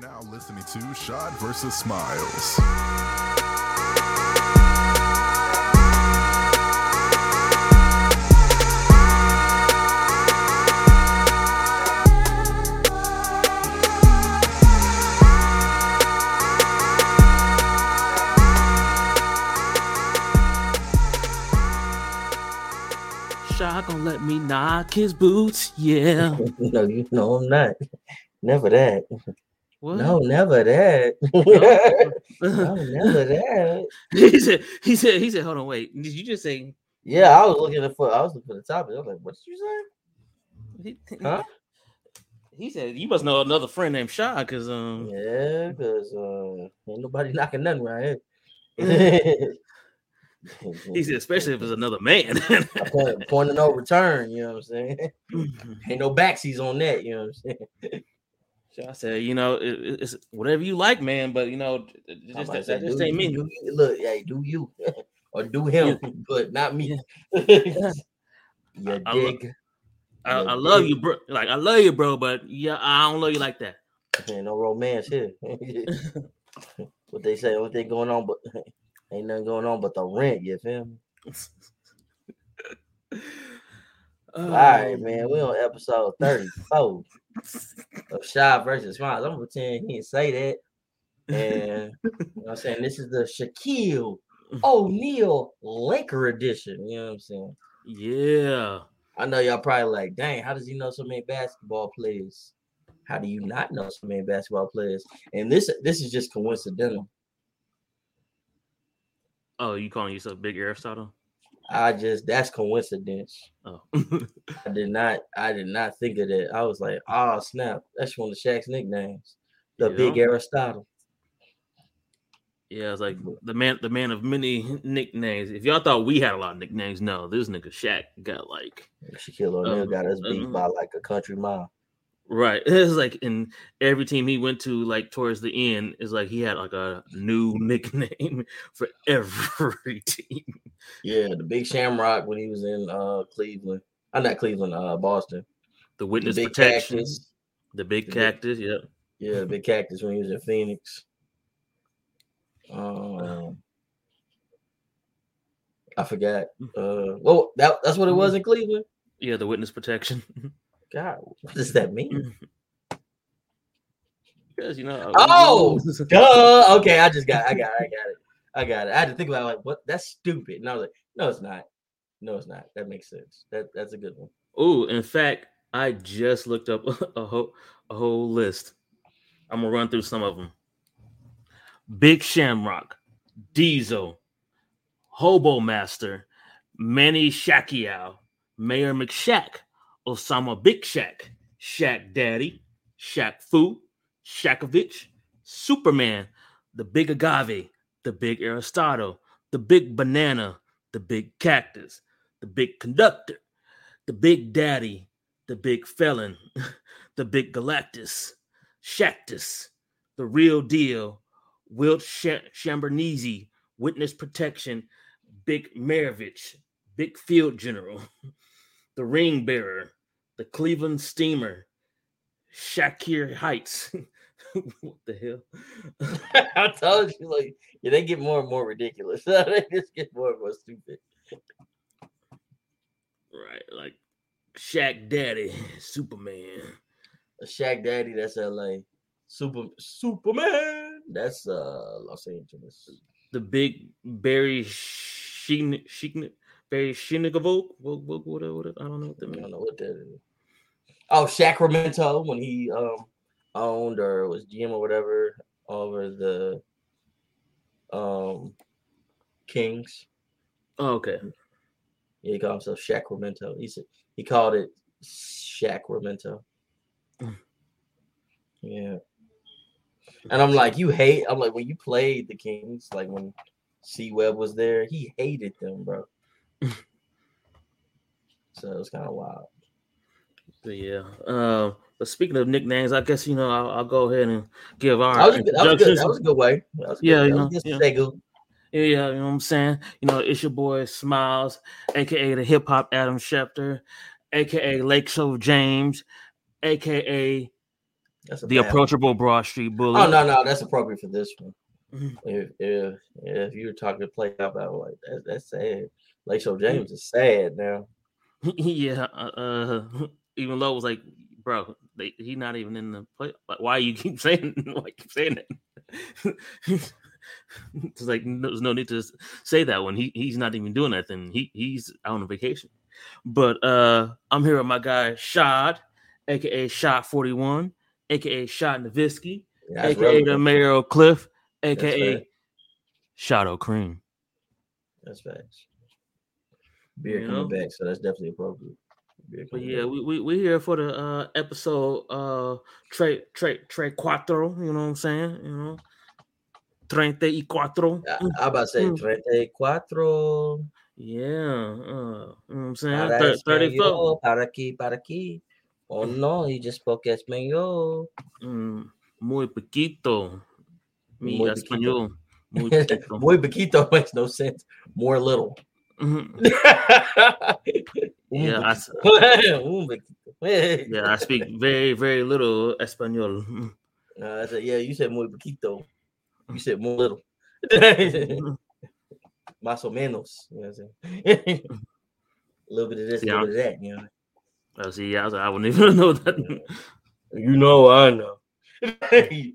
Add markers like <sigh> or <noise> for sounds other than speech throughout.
You're now listening to Shot versus Smiles. Shot gonna let me knock his boots. Yeah. <laughs> no, you know I'm not. Never that. What? No, never that. <laughs> no, never that. <laughs> he said. He said. He said. Hold on. Wait. Did you just say? Yeah, I was looking for. I was looking for the topic. I was like, "What did you He, say?" Huh? he said you must know another friend named Shaw because um. Yeah, because uh, ain't nobody knocking nothing right here. <laughs> He said, especially if it's another man. point, point of no return. You know what I'm saying? ain't no backsies on that. You know what I'm saying? Shaw said, you know, it, it- it's whatever you like, man, but you know, just, that, say, that just ain't you- me. you- Look, hey, do you <laughs> or do him, but not me. <laughs> you I lo- dig? I, I love you, bro. Like I love you, bro, but yeah, I don't love you like that. <laughs> Ain't no romance here. what they say, what they going on, but ain't nothing going on but the rent. You feel me? All right, oh, man. We on episode 34 of Shy versus Smiles. I'm gonna pretend he didn't say that. And you know what I'm saying this is the Shaquille O'Neal Laker edition. You know what I'm saying? Yeah. I know y'all probably like, dang, how does he know so many basketball players? How do you not know so many basketball players? And this this is just coincidental. Oh, you calling yourself Big Aristotle? I just that's coincidence. Oh. <laughs> I did not I did not think of that. I was like, oh snap, that's one of Shaq's nicknames. The Big Aristotle. yeah, it's like the man, the man of many nicknames. If y'all thought we had a lot of nicknames, no, this nigga Shaq got like Shaquille O'Neal Um, got us beat um, by like a country mile. right. <laughs> It's like in every team he went to, like towards the end, is like he had like a new <laughs> nickname for every team. Yeah, the big shamrock when he was in uh Cleveland. I'm not Cleveland, uh Boston. The The witness big protection, cactus. the big The big- cactus. Yep. Yeah, the big cactus when he was in Phoenix. Um, I forgot. Uh, well, that that's what it was in Cleveland. Yeah, the witness protection. <laughs> God, what does that mean? Because you know. Oh! <laughs> Duh. Okay, I just got, I got, I got it, I got it. I had to think about it, like what. That's stupid. And I was like, no, it's not. No, it's not. That makes sense. That that's a good one. Oh, in fact, I just looked up <laughs> a whole a whole list. I'm gonna run through some of them. Big Shamrock, Diesel, Hobo Master, Manny Shaq-iao, Mayor McShaq, Osama Big Shack, Shaq Daddy, Shaq Fu, Shaqovich, Superman, the Big Agave, the Big Aristotle, the Big Banana, the Big Cactus, the Big Conductor, the Big Daddy, the Big Felon, <laughs> the Big Galactus, Shactus, the Real Deal, Wilt Sh- Shambernese, Witness Protection, Big Maravich, Big Field General, <laughs> the Ring Bearer, the Cleveland Steamer, Shakir Heights. <laughs> <laughs> what the hell? <laughs> I told you, like, yeah, they get more and more ridiculous. <laughs> they just get more and more stupid. right, like Shaq Daddy, Superman. A Shaq Daddy, that's LA. Super Superman, that's uh Los Angeles. the big Barry Sheen Sheen Barry. What, what, what, what, I don't know what that means. I don't know what that is. Oh, Sacramento when he um owned or was GM or whatever over the um Kings. Oh, okay. Yeah, he called himself Sacramento. He said he called it Sacramento. Mm. Yeah. And I'm like, you hate. I'm like, when you played the Kings, like when C Webb was there, he hated them, bro. <laughs> so it was kind of wild. Yeah. Um, but speaking of nicknames, I guess you know I'll, I'll go ahead and give our That was, a good, that, was good, that was a good way. That was a good, Yeah, you know, yeah. Yeah, yeah, you know what I'm saying? You know, it's your boy Smiles, aka the hip hop Adam Schefter, aka Lake Show James, aka That's The one. approachable Broad Street Bully. Oh no, no, that's appropriate for this one. Mhm. If if if you were talking to play out about like that, that's sad. Lake Show James is sad now. <laughs> yeah. Uh, uh, <laughs> even Lowe was like, bro, they, he not even in the play. Like, why you keep <laughs> saying? Why you keep saying that? <laughs> it's like no- there's no need to say that when he he's not even doing that. Then he he's out on vacation. But uh I'm here with my guy Shad, aka Shot Forty One, aka Shot Nowitzki, That's aka the. Mayor of Cliff, aka. Shadow Cream. That's facts. Beer You coming know? back, so that's definitely appropriate. But yeah, we we we here for the uh episode uh tre tre tre cuatro, you know what I'm saying? You know, treinta y cuatro. I, I about to say Mm. 34 Yeah, uh, you know what I'm saying? para 34. español, para aquí, para aquí. Oh no, he just spoke español. Mm, muy poquito. Mi Muy español. Muy <laughs> poquito. Muy poquito <laughs> makes no sense. More little. Mhm. Yeah, I s- poquito. Un poquito. yeah, I speak very, very little Espanol. Uh, I said, yeah, you said muy poquito. You said more little. Mhm. <laughs> Más o menos. You know what I'm saying? a <laughs> little bit of this, a See, little bit of that. You know. Oh, see, yeah, I, was like, I wouldn't even <laughs> know that. You know, I know. you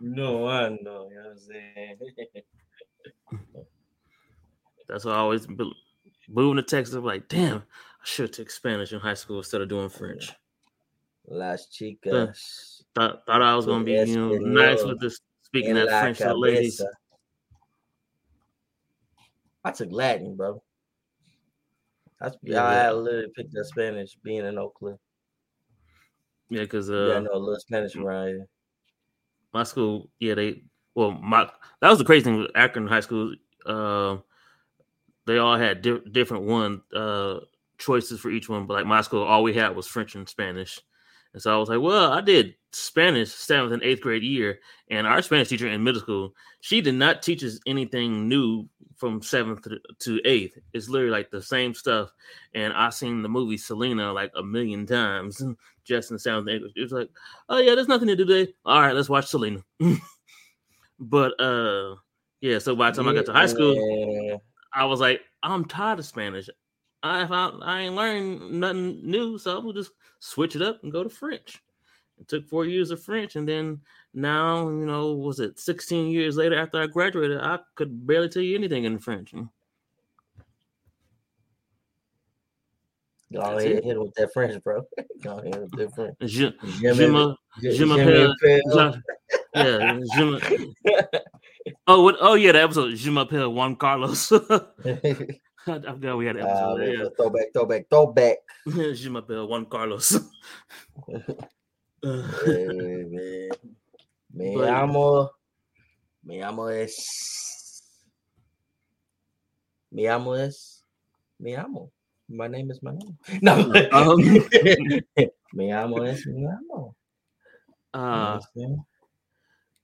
know, I know. You know what I'm saying? That's why I always be- moving to Texas. I'm like, damn, I should take Spanish in high school instead of doing French. Las chicas. Thought, thought I was gonna be, you know, nice with this speaking that French to the ladies. I took Latin, bro. I, Yeah, I yeah. literally picked up Spanish being in Oakland. Yeah, because yeah, I uh, know a little Spanish around here. my school, yeah, they well, my that was the crazy thing with Akron High School. Uh, they all had di- different one uh choices for each one, but like my school, all we had was French and Spanish. And so I was like, well, I did Spanish seventh and eighth grade year, and our Spanish teacher in middle school, she did not teach us anything new from seventh to, eighth. It's literally like the same stuff. And I seen the movie Selena like a million times <laughs> just in seventh and eighth. It was like, oh yeah, there's nothing to do today. All right, let's watch Selena. <laughs> but uh, yeah. So by the time I got to high school, Yeah. I was like, I'm tired of Spanish. I I, I ain't learned nothing new, so I'm gonna just switch it up and go to French. It took four years of French, and then now, you know, was it 16 years later after I graduated, I could barely tell you anything in French. Go That's ahead, it. hit with that French, bro. <laughs> Go ahead with that French. Je, Je je je- je je m'appelle- yeah, je me, <laughs> oh, what, oh yeah, the episode Je m'appelle Juan Carlos. <laughs> <laughs> I forgot we had an Ah, episode. man, yeah. Throwback, throwback, throwback. <laughs> Je m'appelle Juan Carlos. Hey, man. Me But- amo. Me amo es. Me amo es. Me amo. My name is my name. No. Um, me amo es me amo. Uh?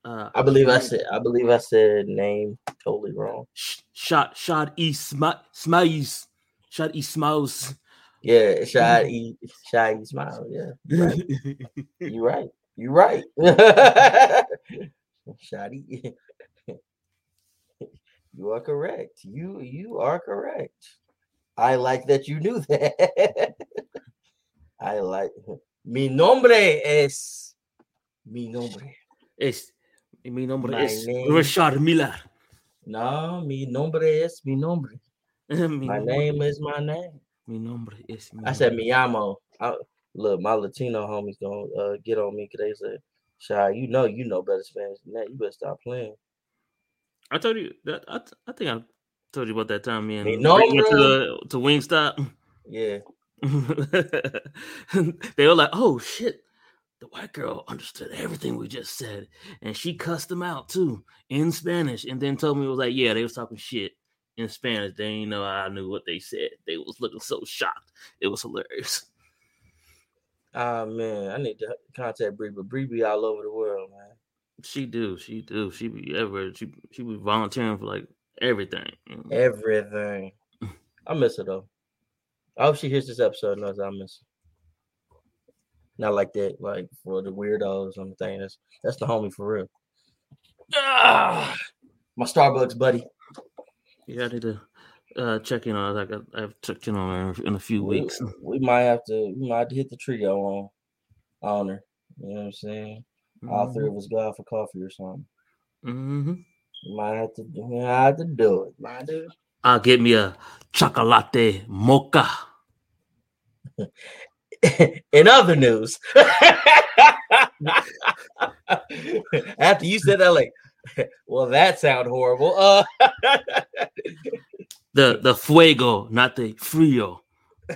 Uh, I believe I said. I believe I said name totally wrong. Sh- Shot Shot Isma Smiles. Shot Ismails. Yeah, shy e <laughs> shy e smile. Yeah, <laughs> you right. You right. <laughs> You right. You are correct. You you are correct. I like that you knew that. I like mi nombre es mi nombre. es mi nombre My es name- Rashad Miller. No, mi nombre es mi nombre. <laughs> mi, My nombre, name is my name. mi nombre es mi I said nombre. mi amo. I, look, my Latino homies gonna uh, get on me because they say, "Shy, you know you know better Spanish than that. You better stop playing." I told you that I think I told you about that time me and Mi went to nombre- the to Wingstop. Yeah, <laughs> they were like, "Oh shit." The white girl understood everything we just said, and she cussed them out too in Spanish, and then told me it was like, "Yeah, they was talking shit in Spanish. They didn't know I knew what they said. They was looking so shocked. It was hilarious." Ah man, I need to contact Bree, but Bree be all over the world, man. She do, she do, she be everywhere. She she be volunteering for like everything. Everything. <laughs> I miss her though. I hope she hears this episode and knows I miss her. Not like that, like for the weirdos. I'm saying that's that's the homie for real. Ah, my Starbucks buddy. Yeah, I need to uh, check in on. Like I've checked in on her in a few We, weeks. <laughs> we might have to we might have to hit the trio on on her. You know what I'm saying? All three of us go out for coffee or something. Mm-hmm. Might have to we might have to do it. Might do it. I'll get me a chocolate mocha. <laughs> <laughs> In other news, <laughs> after you said that, like, <laughs> well, that sound horrible. Uh, The the fuego, not the frio.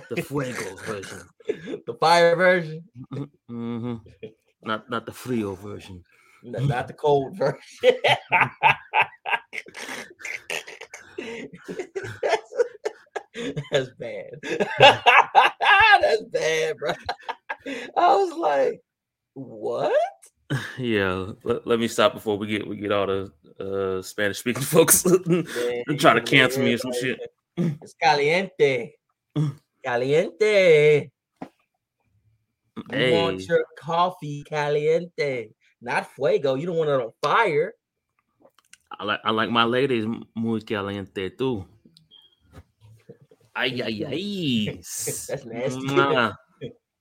The fuego version. the fire version, hmm Not not the frio version. not the cold version. <laughs> That's bad. <laughs> <laughs> That's bad, bro. I was like, what? Yeah, let, let me stop before we get we get all the uh Spanish speaking folks Man, try to cancel me or some shit. It's caliente. Caliente. You want your coffee caliente, not fuego. You don't want it on fire. I like I like my ladies muy caliente too. Ay ay ay. That's nasty. Mwah.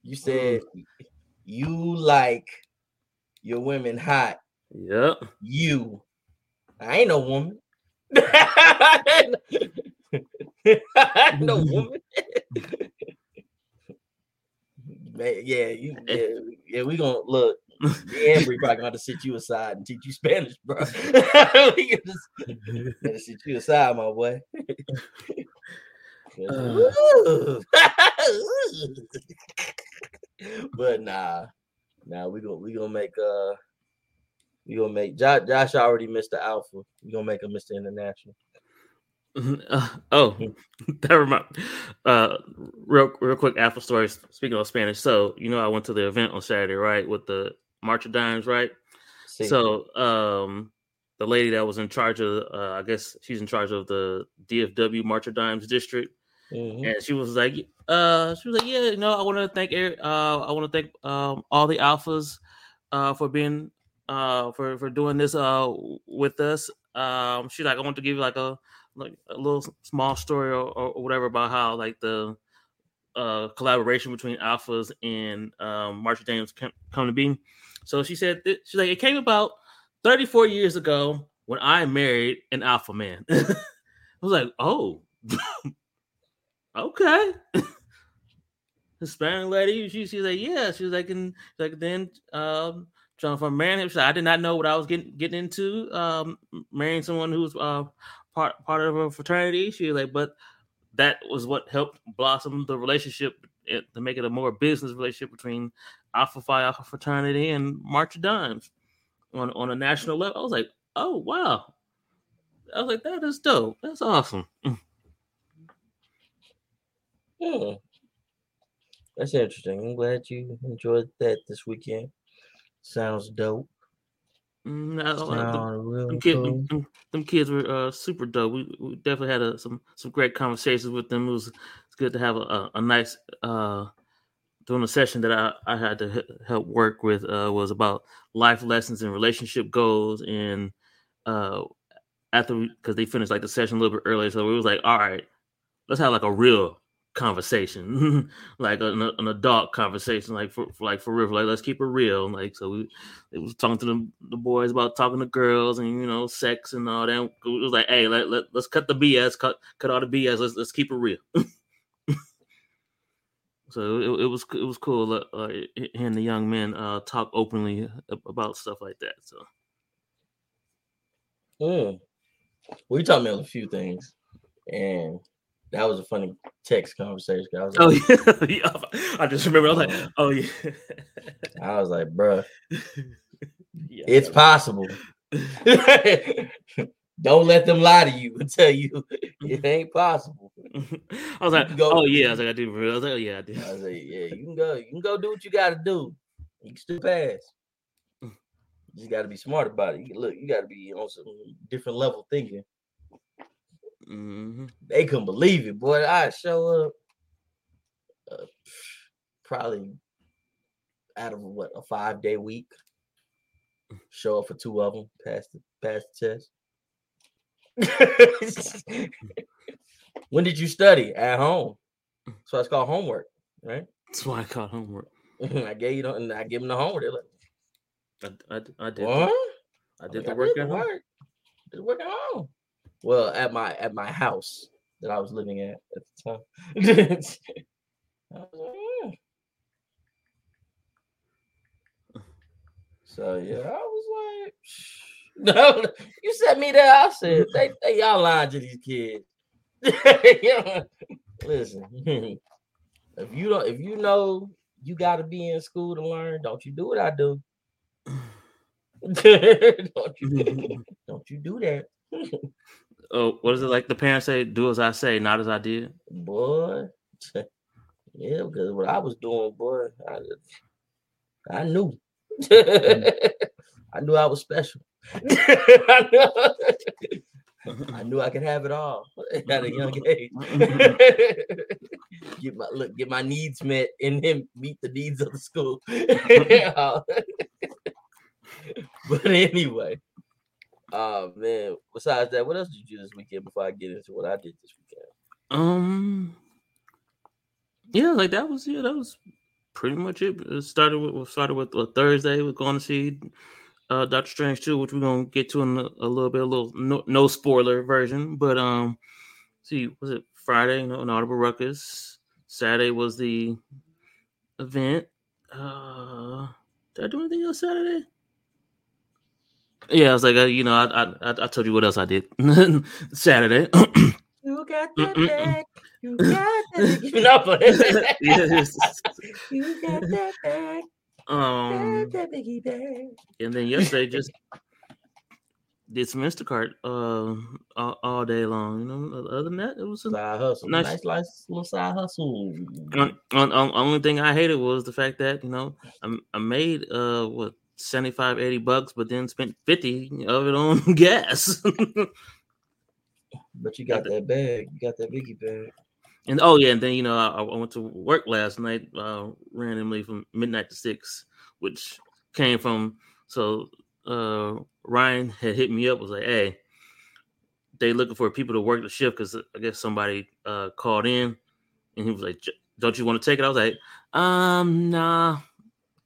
You said you like your women hot. Yep. You. I ain't no woman. <laughs> I ain't no <laughs> woman. Man, yeah, you yeah, yeah, we gonna look. And Bree <laughs> probably gonna sit you aside and teach you Spanish, bro. we just gotta sit you aside, my boy. <laughs> But nah, nah, we gonna we gonna make uh we gonna make Josh, Josh already Mr. Alpha. We gonna make him Mr. International. Uh, <laughs> oh, <laughs> that remind uh real real quick Apple stories. Speaking of Spanish, so you know I went to the event on Saturday, right, with the March of Dimes, right? See, So um the lady that was in charge of uh, I guess she's in charge of the DFW March of Dimes district. Mhm. and she was like, uh, she was like, yeah, you know, I want to thank, uh, I want to thank um all the alphas, uh, for being, uh, for for doing this, uh, with us. Um, she's like, I want to give you like a like a little small story or, or whatever about how like the uh collaboration between alphas and um March of Dimes come, to be. So she said, th- she's like, it came about 34 years ago when I married an alpha man. <laughs> I was like, oh. <laughs> okay. <laughs> Hispanic lady, she, she's like, yeah, she was like, and like then um John from marrying him. I did not know what I was getting getting into. Um, marrying someone who was uh part part of a fraternity. She was like, but that was what helped blossom the relationship eh, to make it a more business relationship between Alpha Phi Alpha fraternity and March of Dimes on on a national level. I was like, oh wow. I was like, that is dope. That's awesome. <laughs> Hmm. That's interesting. I'm glad you enjoyed that this weekend. Sounds dope. No, I- I- the- Sound real them, kid, cool. them, them- them kids were uh, super dope. We, we definitely had a, some some great conversations with them. It was it's good to have a, a, a nice uh, during the session that I, I had to h- help work with uh, was about life lessons and relationship goals. And uh, after because they finished like the session a little bit earlier, so it was like, all right, let's have like a real conversation, <laughs> like an, an adult conversation, like for, for like for real, like let's keep it real. Like so, we it was talking to the, the boys about talking to girls and you know sex and all that. It was like, hey, let, let let's cut the BS, cut cut all the BS. Let's let's keep it real. <laughs> so it, it was it was cool uh, uh, hearing the young men uh, talk openly about stuff like that. So Mm. We talked about a few things, and that was a funny text conversation. I was oh like, oh <laughs> yeah. I just remember I was like, oh, oh yeah, <laughs> I was like, bruh, yeah it's possible. <laughs> Don't let them lie to you and tell you it ain't possible. I was like, Go- oh yeah, I was like, I do. remember. I was like, oh yeah, I do. I was like, yeah, you can go, you can go do what you gotta do. You can still pass. Mm. You just gotta be smart about it. You, look, you gotta be on some different level thinking. Hmm They couldn't believe it, boy. I show up uh, probably out of what a five day week. Show up for two of them, pass the pass the test. <laughs> when did you study? At home. So it's called homework, right? That's why I call homework. <laughs> I gave you the, and I give them the homework. They're like, I, I, I did. what? I did I'm the like, work did at the home. work. Did work at home. Well, at my at my house that I was living at at the time. <laughs> Like. So yeah, I was like, <laughs> no, you sent me there. I said, they, they y'all lying to these kids. <laughs> Listen, if you don't, if you know you got to be in school to learn, don't you do what I do. don't you don't you do that, Oh, what is it like? The parents say, "Do as I say, not as I did." boy? <laughs> Yeah, because what I was doing, boy, I, I knew. <laughs> I knew I was special. <laughs> I, knew, I knew I could have it all at a young age. get my look, get my needs met, and then meet the needs of the school. but anyway, uh man. Besides that, what else did you do this weekend? Before I get into what I did this weekend, Um, yeah, like that was yeah, that was pretty much it. It started with started with uh, Thursday. We're going to see uh Doctor Strange too, which we're gonna get to in a, a little bit, a little no, no spoiler version. But um, see, was it Friday? No, an Audible Ruckus. Saturday was the event. Uh, did I do anything else Saturday? Yeah, I was like, uh, you know, I, I I I told you what else I did <laughs> Saturday. you got that bag, You <laughs> got that. <laughs> no, but yes. you got that bag. Um, that biggie bag. and then yesterday just did some Instacart uh all, all day long. You know, other than that, it was a, Side hustle. Nice. Nice, nice, little side hustle. on, on, on, only thing I hated was the fact that you know I, I made uh what 75 80 bucks but then spent 50 of it on <laughs> gas But you got that bag. You got that biggie bag. and oh yeah and then you know I, I went to work last night uh randomly from midnight to six which came from so uh Ryan had hit me up was like hey they looking for people to work the shift because I guess somebody uh called in and he was like, don't you want to take it I was like um nah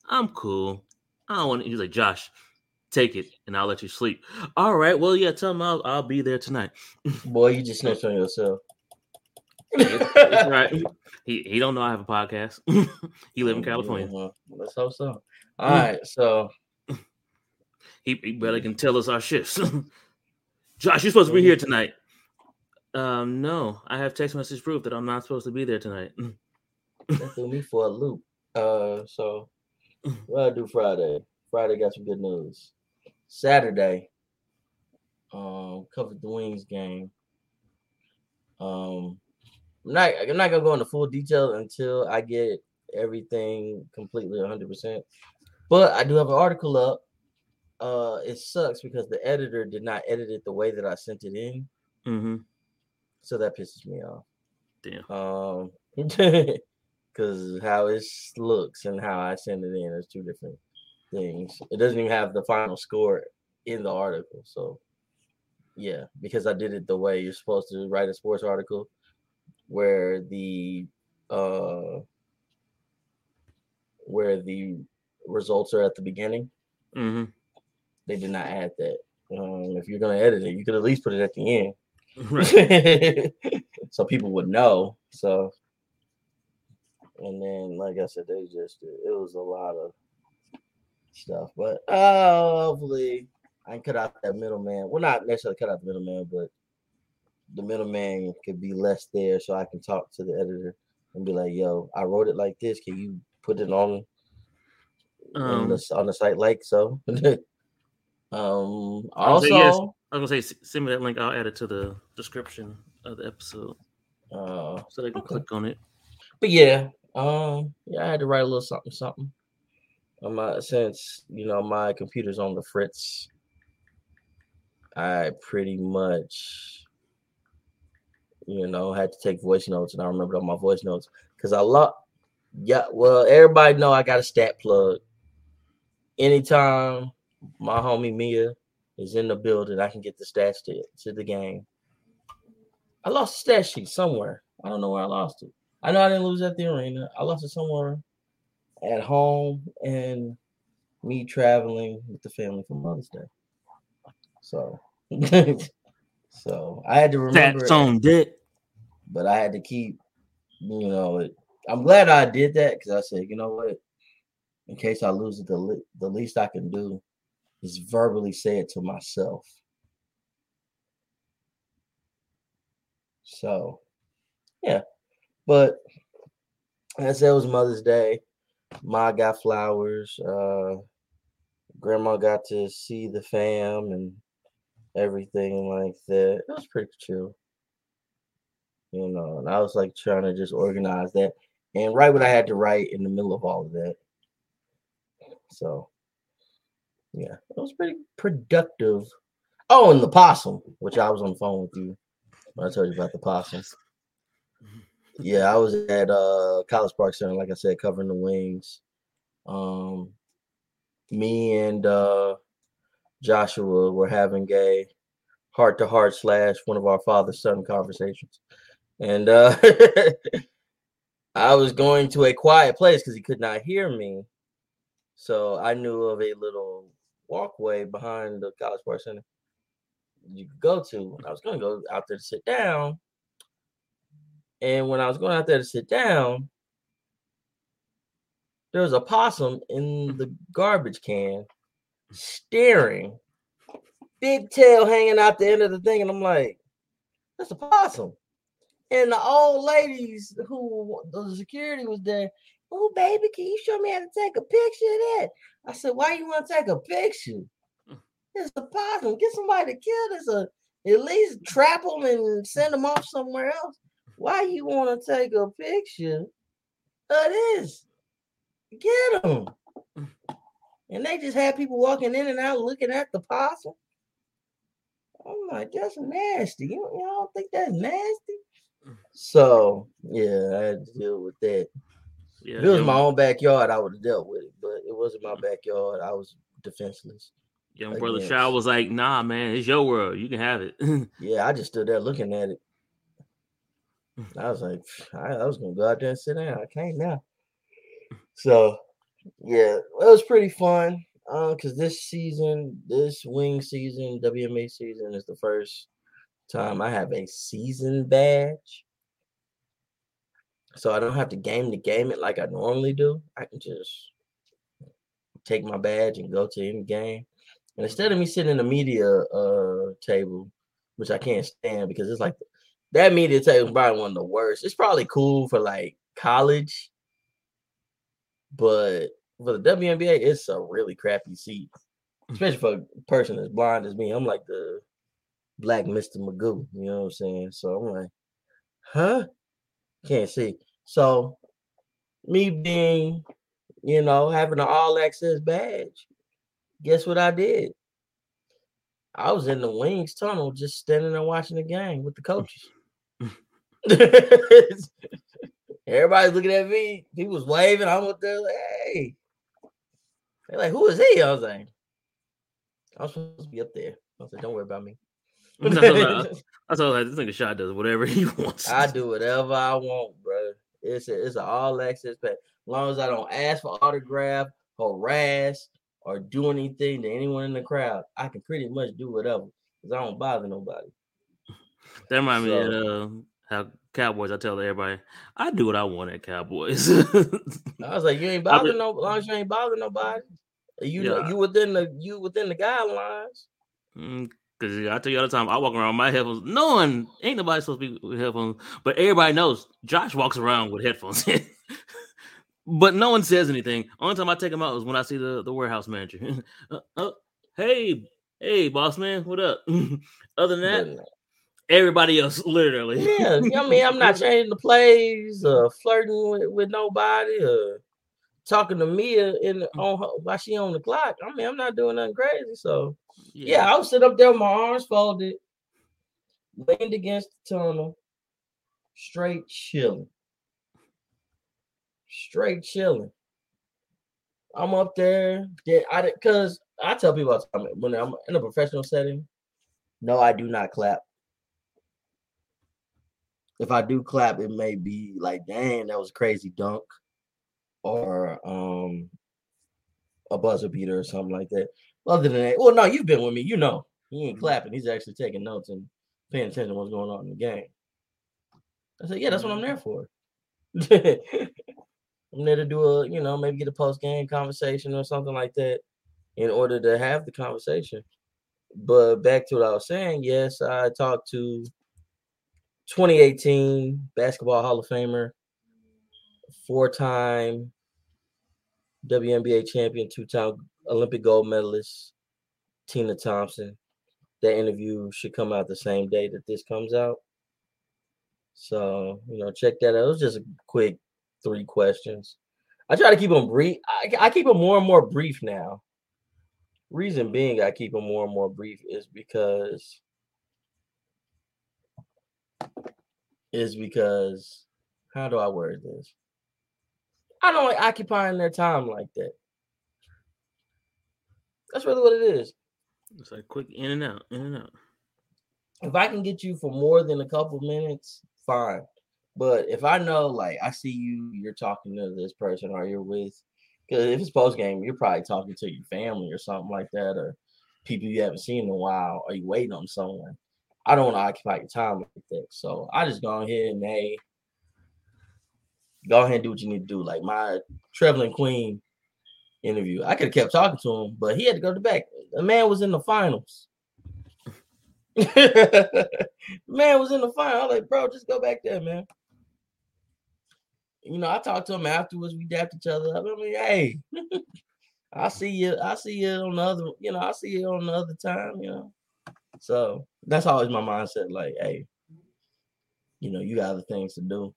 I'm cool I don't want it. He's like, Josh, take it and I'll let you sleep. All right. Well, yeah, tell him I'll, I'll be there tonight. <laughs> Boy, you just snitched on yourself. It's right. <laughs> He he don't know I have a podcast. <laughs> he live in California. Mhm. Let's hope so. All right, so He, he barely can tell us our shifts. Josh, you're supposed to be here tonight. Um, no, I have text message proof that I'm not supposed to be there tonight. that threw me for a loop. Uh, so what I do Friday? Friday got some good news. Saturday, um, covered the Wings game. Um, I'm not I'm not gonna go into full detail until I get everything completely 100. percent But I do have an article up. Uh, it sucks because the editor did not edit it the way that I sent it in, Mm-hmm. so that pisses me off. Damn. Um, <laughs> because how it looks and how I send it in is two different things. It doesn't even have the final score in the article. So, yeah, because I did it the way you're supposed to write a sports article, where the uh, where the results are at the beginning. hmm They did not add that. Um, if you're gonna edit it, you could at least put it at the end. <laughs> Right. <laughs> so people would know. So, and then, like I said, they just it was a lot of stuff, but uh, hopefully I can cut out that middleman. Well, not necessarily cut out the middleman, but the middleman could be less there, so I can talk to the editor and be like, "Yo, I wrote it like this. Can you put it on on Um, the on the site like so?" <laughs> um. I would say Also, yes. I was gonna say send me that link. I'll add it to the description of the episode uh, so they can Okay. click on it. but yeah, um, yeah, I had to write a little something, something. On my since you know my computer's on the fritz, I pretty much, you know, had to take voice notes, and I remembered all my voice notes because I lost. Yeah, well, everybody know I got a stat plug. Anytime my homie Mia is in the building, I can get the stats to, to the game. I lost a stat sheet somewhere. I don't know where I lost it. I know I didn't lose at the arena. I lost it somewhere at home and me traveling with the family for Mother's Day. So, <laughs> so I had to remember. That's on dick. But I had to keep, you know, it, I'm glad I did that because I said, you know what, in case I lose it, the the least I can do is verbally say it to myself. So, yeah, but as it was Mother's Day, Ma got flowers. Uh, grandma got to see the fam and everything like that. It was pretty chill. You know, and I was like trying to just organize that and write what I had to write in the middle of all of that. So yeah, it was pretty productive. Oh, and the possum, which I was on the phone with you when I told you about the possums. Yeah, I was at uh College Park Center, like I said, covering the wings. Um me and uh Joshua were having a heart to heart slash one of our father son conversations. And uh <laughs> I was going to a quiet place because he could not hear me. So I knew of a little walkway behind the College Park Center you could go to. I was going to go out there to sit down. And when I was going out there to sit down, there was a possum in the garbage can staring, big tail hanging out the end of the thing. And I'm like, that's a possum. And the old ladies who the security was there, oh baby, can you show me how to take a picture of that? I said, why you want to take a picture? <laughs> It's a possum. Get somebody to kill this. Uh, at least trap them and send them off somewhere else. Why you want to take a picture of this? Get them. And they just had people walking in and out looking at the possum. I'm like, that's nasty. You, you don't think that's nasty? So yeah, I had to deal with that. Yeah, if it was my own backyard, I would have dealt with it, but it wasn't my backyard. I was defenseless. Young brother Shaw was like, "Nah, man, it's your world. You can have it." <laughs> yeah, I just stood there looking at it. I was like, I, I was gonna go out there and sit down. I can't now. So, yeah, it was pretty fun. Um, because this season, this wing season, WNBA season is the first time I have a season badge. So I don't have to game to game it like I normally do. I can just take my badge and go to any game. And instead of me sitting in the media uh table, which I can't stand because it's like that media is probably one of the worst. It's probably cool for like college, but for the WNBA, it's a really crappy seat, mm. especially for a person as blind as me. I'm like the black Mr. Magoo, you know what I'm saying? So I'm like, huh? Can't see. So me being, you know, having an all access badge, guess what I did? I was in the wings tunnel just standing there watching the game with the coaches. <laughs> Everybody's looking at me. He was waving. I'm up there like, hey. They're like, who is he? I was like, I was supposed to be up there. I said, don't worry about me. <laughs> I told <laughs> like this nigga shot does whatever he wants. I do whatever I want, bro. It's a, it's an all access pack. As long as I don't ask for autograph, harass, or do anything to anyone in the crowd, I can pretty much do whatever because I don't bother nobody. That reminds so, me of uh, how Cowboys. I tell everybody, I do what I want at Cowboys. I was like, you ain't <laughs> bothering no, long as you ain't bothering nobody. You yeah. know, you within the you within the guidelines. Mm, Cause I tell you all the time, I walk around with my headphones. No one ain't nobody supposed to be with headphones, but everybody knows Josh walks around with headphones. <laughs> but no one says anything. Only time I take them out is when I see the, the warehouse manager. <laughs> uh, uh, hey, hey, boss man, what up? Other than that, everybody else, <laughs> literally. yeah, I mean, I'm not <laughs> changing the plays, uh, flirting with, with nobody, uh, talking to Mia in the, mm. on her, while she on the clock. I mean, I'm not doing nothing crazy, so yeah, yeah I was sit up there with my arms folded, leaned against the tunnel, straight chilling. straight chilling. I'm up there. Yeah, I because I tell people all the time when I'm in a professional setting, no, I do not clap. If I do clap, it may be like, dang, that was crazy dunk, or um a buzzer beater or something like that. Other than that, well, no, you've been with me, you know, he ain't clapping. He's actually taking notes and paying attention to what's going on in the game. I said, yeah, that's what I'm there for. <laughs> I'm there to do a, you know, maybe get a post game conversation or something like that in order to have the conversation. But back to what I was saying, yes, I talked to 2018 Basketball Hall of Famer, four time WNBA champion, two time Olympic gold medalist, Tina Thompson. That interview should come out the same day that this comes out. So, you know, check that out. It was just a quick three questions. I try to keep them brief. I, I keep them more and more brief now. Reason being, I keep them more and more brief is because is because how do I word this? I don't like occupying their time like that. That's really what it is. It's like quick in and out, in and out. If I can get you for more than a couple minutes, fine. But if I know, like, I see you, you're talking to this person, or you're with, because if it's post game, you're probably talking to your family or something like that, or people you haven't seen in a while, or you waiting on someone. I don't want to occupy your time like that. So I just go ahead and hey, go ahead and do what you need to do. Like my traveling queen interview, I could have kept talking to him, but he had to go to the back. The man was in the finals. <laughs> man was in the final. I was like, bro, just go back there, man. You know, I talked to him afterwards. We dapped each other up. I mean, hey, <laughs> I see you. I see you on the other. You know, I see you on the other time. You know, so that's always my mindset. Like, hey, you know, you got other things to do.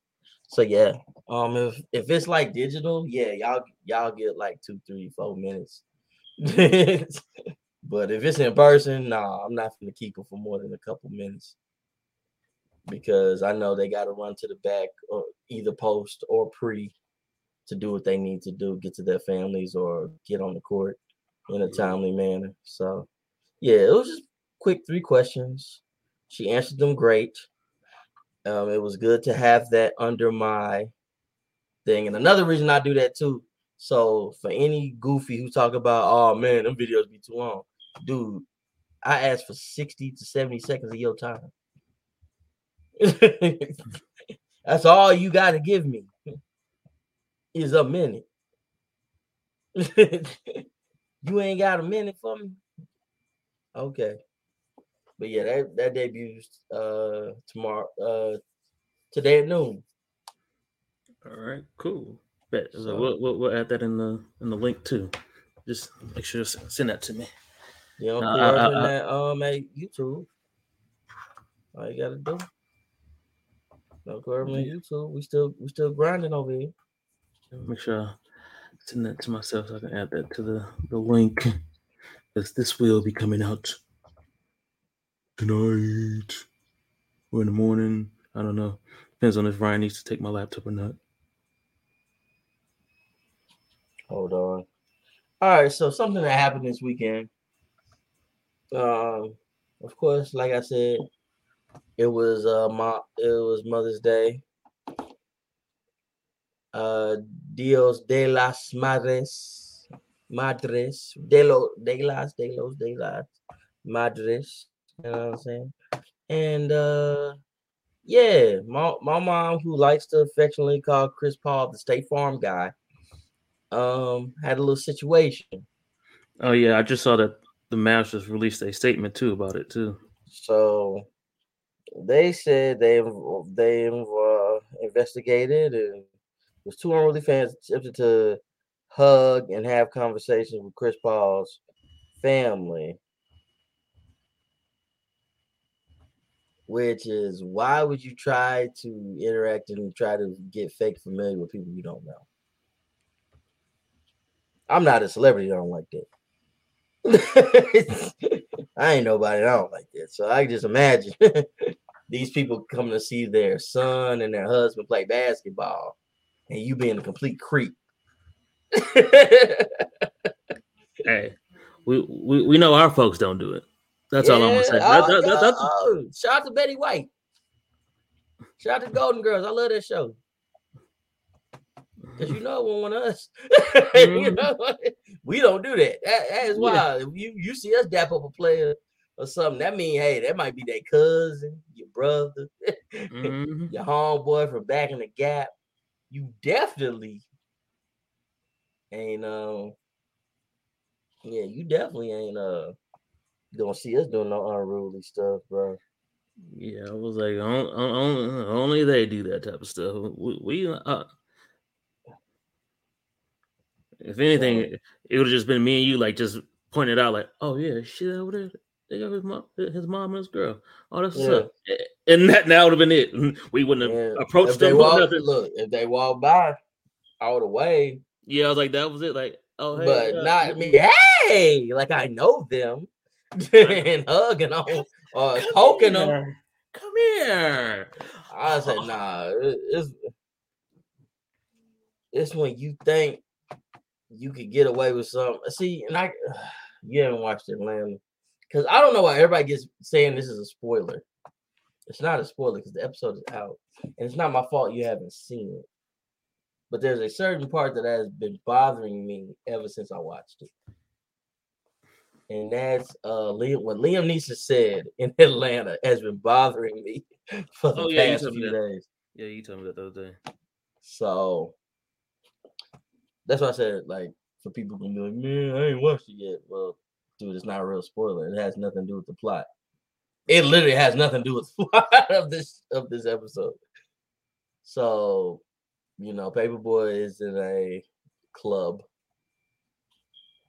So yeah, um, if if it's like digital, yeah, y'all y'all get like two, three, four minutes. <laughs> but if it's in person, nah, I'm not gonna keep it for more than a couple minutes because I know they got to run to the back or either post or pre to do what they need to do, get to their families or get on the court in a timely manner. So, yeah, it was just quick three questions. She answered them great. Um, it was good to have that under my thing. And another reason I do that too. So for any goofy who talk about, oh man, them videos be too long, dude, I asked for 60 to 70 seconds of your time. <laughs> That's all you got to give me <laughs> is a minute. <laughs> you ain't got a minute for me? Okay. But yeah, that, that debuts uh tomorrow uh today at noon. All right, cool. Bet. So, we'll, we'll, we'll add that in the in the link too. Just make sure to send that to me. Yeah, uh, I, I, I, that um at YouTube. All you gotta do. No Corbin on YouTube. We still we still grinding over here. Make sure I send that to myself so I can add that to the, the link. Because this will be coming out tonight or in the morning. I don't know. Depends on if Ryan needs to take my laptop or not. Hold on. All right, so something that happened this weekend. Um, of course, like I said, it was uh my it was Mother's Day. Uh Dios de las Madres Madres de lo de las de los de las Madres. You know what I'm saying? And uh yeah, my, my mom who likes to affectionately call Chris Paul the State Farm guy, um, had a little situation. Oh yeah, I just saw that the Masters released a statement too about it too. So they said they they uh, investigated and was two unruly fans attempted to hug and have conversations with Chris Paul's family. Which is why would you try to interact and try to get fake familiar with people you don't know? I'm not a celebrity. I don't like that. <laughs> I ain't nobody. I don't like that. So I just imagine <laughs> these people come to see their son and their husband play basketball, and you being a complete creep. <laughs> hey, we, we we know our folks don't do it. That's all I'm gonna say. That- oh, that- that- that's- oh, shout out to Betty White. Shout out to Golden Girls. I love that show. Cause you know it won't want us. <laughs> you Mhm. know, we don't do that. That, that is why if you, you see us dap up a player or something, that mean hey, that might be their cousin, your brother, Mhm. <laughs> your homeboy from back in the gap. You definitely ain't um yeah, you definitely ain't uh gonna see us doing no unruly stuff, bro. Yeah, I was like, on, on, only they do that type of stuff. We, we uh, if anything, it would have just been me and you, like just pointed out, like, oh yeah, shit over there. They got his mom, his mom and his girl. Oh, that's up. And that now would have been it. <laughs> We wouldn't have Yeah. approached If them. walk, look, if they walk by all the way, Yeah, I was like, that was it. Like, oh, hey, but uh, not me. Hey, like I know them and hugging on or come poking them. Come here. I said, oh. nah, it- it's it's when you think you could get away with something. See, and I <sighs> you haven't watched Atlanta. Because I don't know why everybody gets saying this is a spoiler. It's not a spoiler because the episode is out. And it's not my fault you haven't seen it. But there's a certain part that has been bothering me ever since I watched it. And that's uh Liam what Liam Neeson said in <laughs> Atlanta has been bothering me <laughs> for the Oh, yeah, past few days. Yeah, you told me that the other day. So that's why I said, like, for people who be like, man, I ain't watched it yet. Well, dude, it's not a real spoiler. It has nothing to do with the plot. It literally has nothing to do with <laughs> the plot of this of this episode. So, you know, Paper Boi is in a club.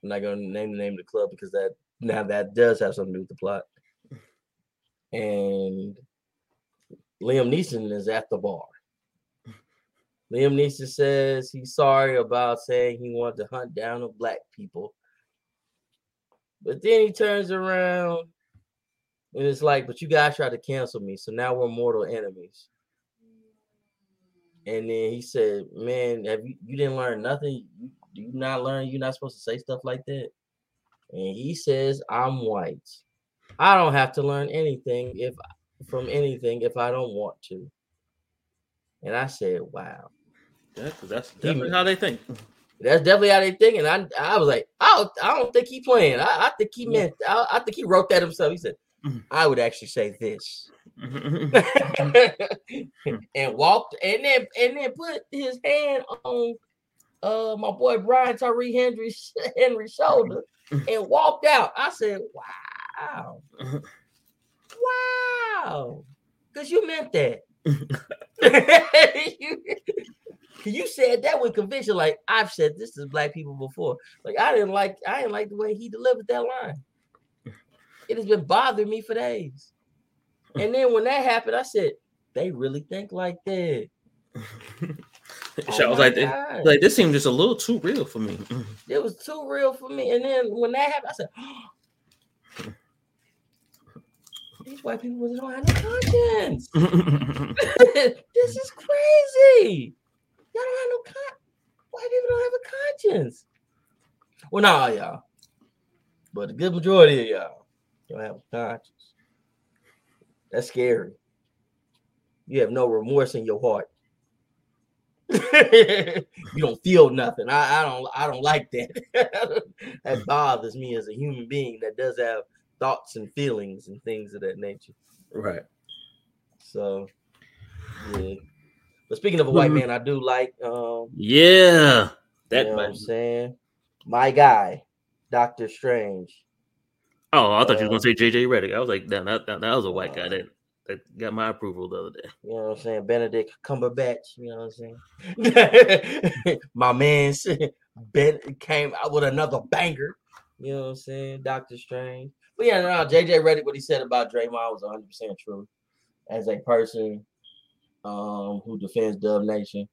I'm not gonna name the name of the club because that now that does have something to do with the plot. And Liam Neeson is at the bar. Liam Neeson says he's sorry about saying he wanted to hunt down the black people. But then he turns around and it's like, but you guys tried to cancel me, so now we're mortal enemies. And then he said, Man, have you you didn't learn nothing? You, do you not learn you're not supposed to say stuff like that? And he says, I'm white. I don't have to learn anything if from anything if I don't want to. And I said, Wow. 'cause that's definitely how they think. That's definitely how they think. And I, I was like, I don't, I don't think he playing. I, I think he meant. I, I think he wrote that himself. He said, Mhm. I would actually say this, <laughs> and walked, and then and then put his hand on uh my boy Brian Tyree Henry's <laughs> Henry's shoulder <laughs> and walked out. I said, Wow, wow, because you meant that. you, <laughs> you said that with conviction, like I've said this to black people before. Like I didn't like, I didn't like the way he delivered that line. It has been bothering me for days. And then when that happened, I said, they really think like that. <laughs> So oh I was like, God. like this seemed just a little too real for me. Mm. It was too real for me. And then when that happened, I said, <gasps> these white people don't have no conscience. <laughs> this is crazy. Y'all don't have no con. White people don't have a conscience. Well, not all y'all, but a good majority of y'all don't have a conscience. That's scary. You have no remorse in your heart. <laughs> you don't feel nothing. I, I don't. I don't like that. <laughs> that bothers me as a human being that does have thoughts and feelings and things of that nature. right. So, yeah. But speaking of a white Mhm. man, I do like um Yeah. That you know what I'm saying. My guy, Doctor Strange. Oh, I thought you Uh, were gonna say JJ Redick. I was like, damn, that, that, that was a white guy that, that got my approval the other day. You know what I'm saying? Benedict Cumberbatch. You know what I'm saying? <laughs> My man <laughs> Ben came out with another banger. You know what I'm saying? Doctor Strange. But yeah, no, JJ Redick, what he said about Draymond was 100 percent true. As a person um who defends Dub Nation,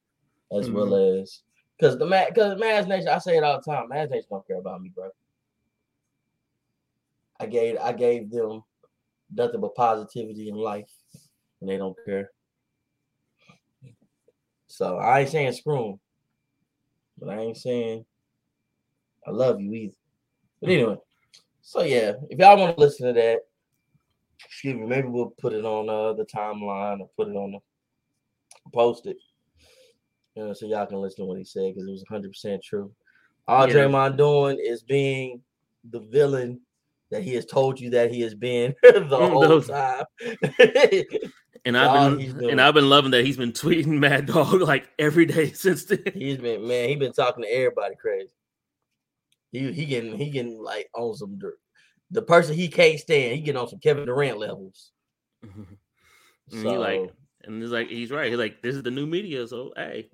as well as because the man, because Maz Nation, I say it all the time. Maz Nation don't care about me, bro. I gave I gave them nothing but positivity in life, and they don't care. So I ain't saying screw 'em. but I ain't saying I love you either. But anyway, so yeah, if y'all want to listen to that, excuse me, maybe we'll put it on uh, the timeline or put it on the post it. You know, so y'all can listen to what he said because it was 100 percent true. All Yeah. Draymond doing is being the villain that he has told you that he has been <laughs> the Mm, whole time. <laughs> And I've been and I've been loving that he's been tweeting <laughs> Mad Dog like every day since then. He's been man, he's been talking to everybody crazy. He he getting he getting like on some dirt. The person he can't stand, he getting on some Kevin Durant levels. And So he like and it's like he's right. He's like, this is the new media, so hey.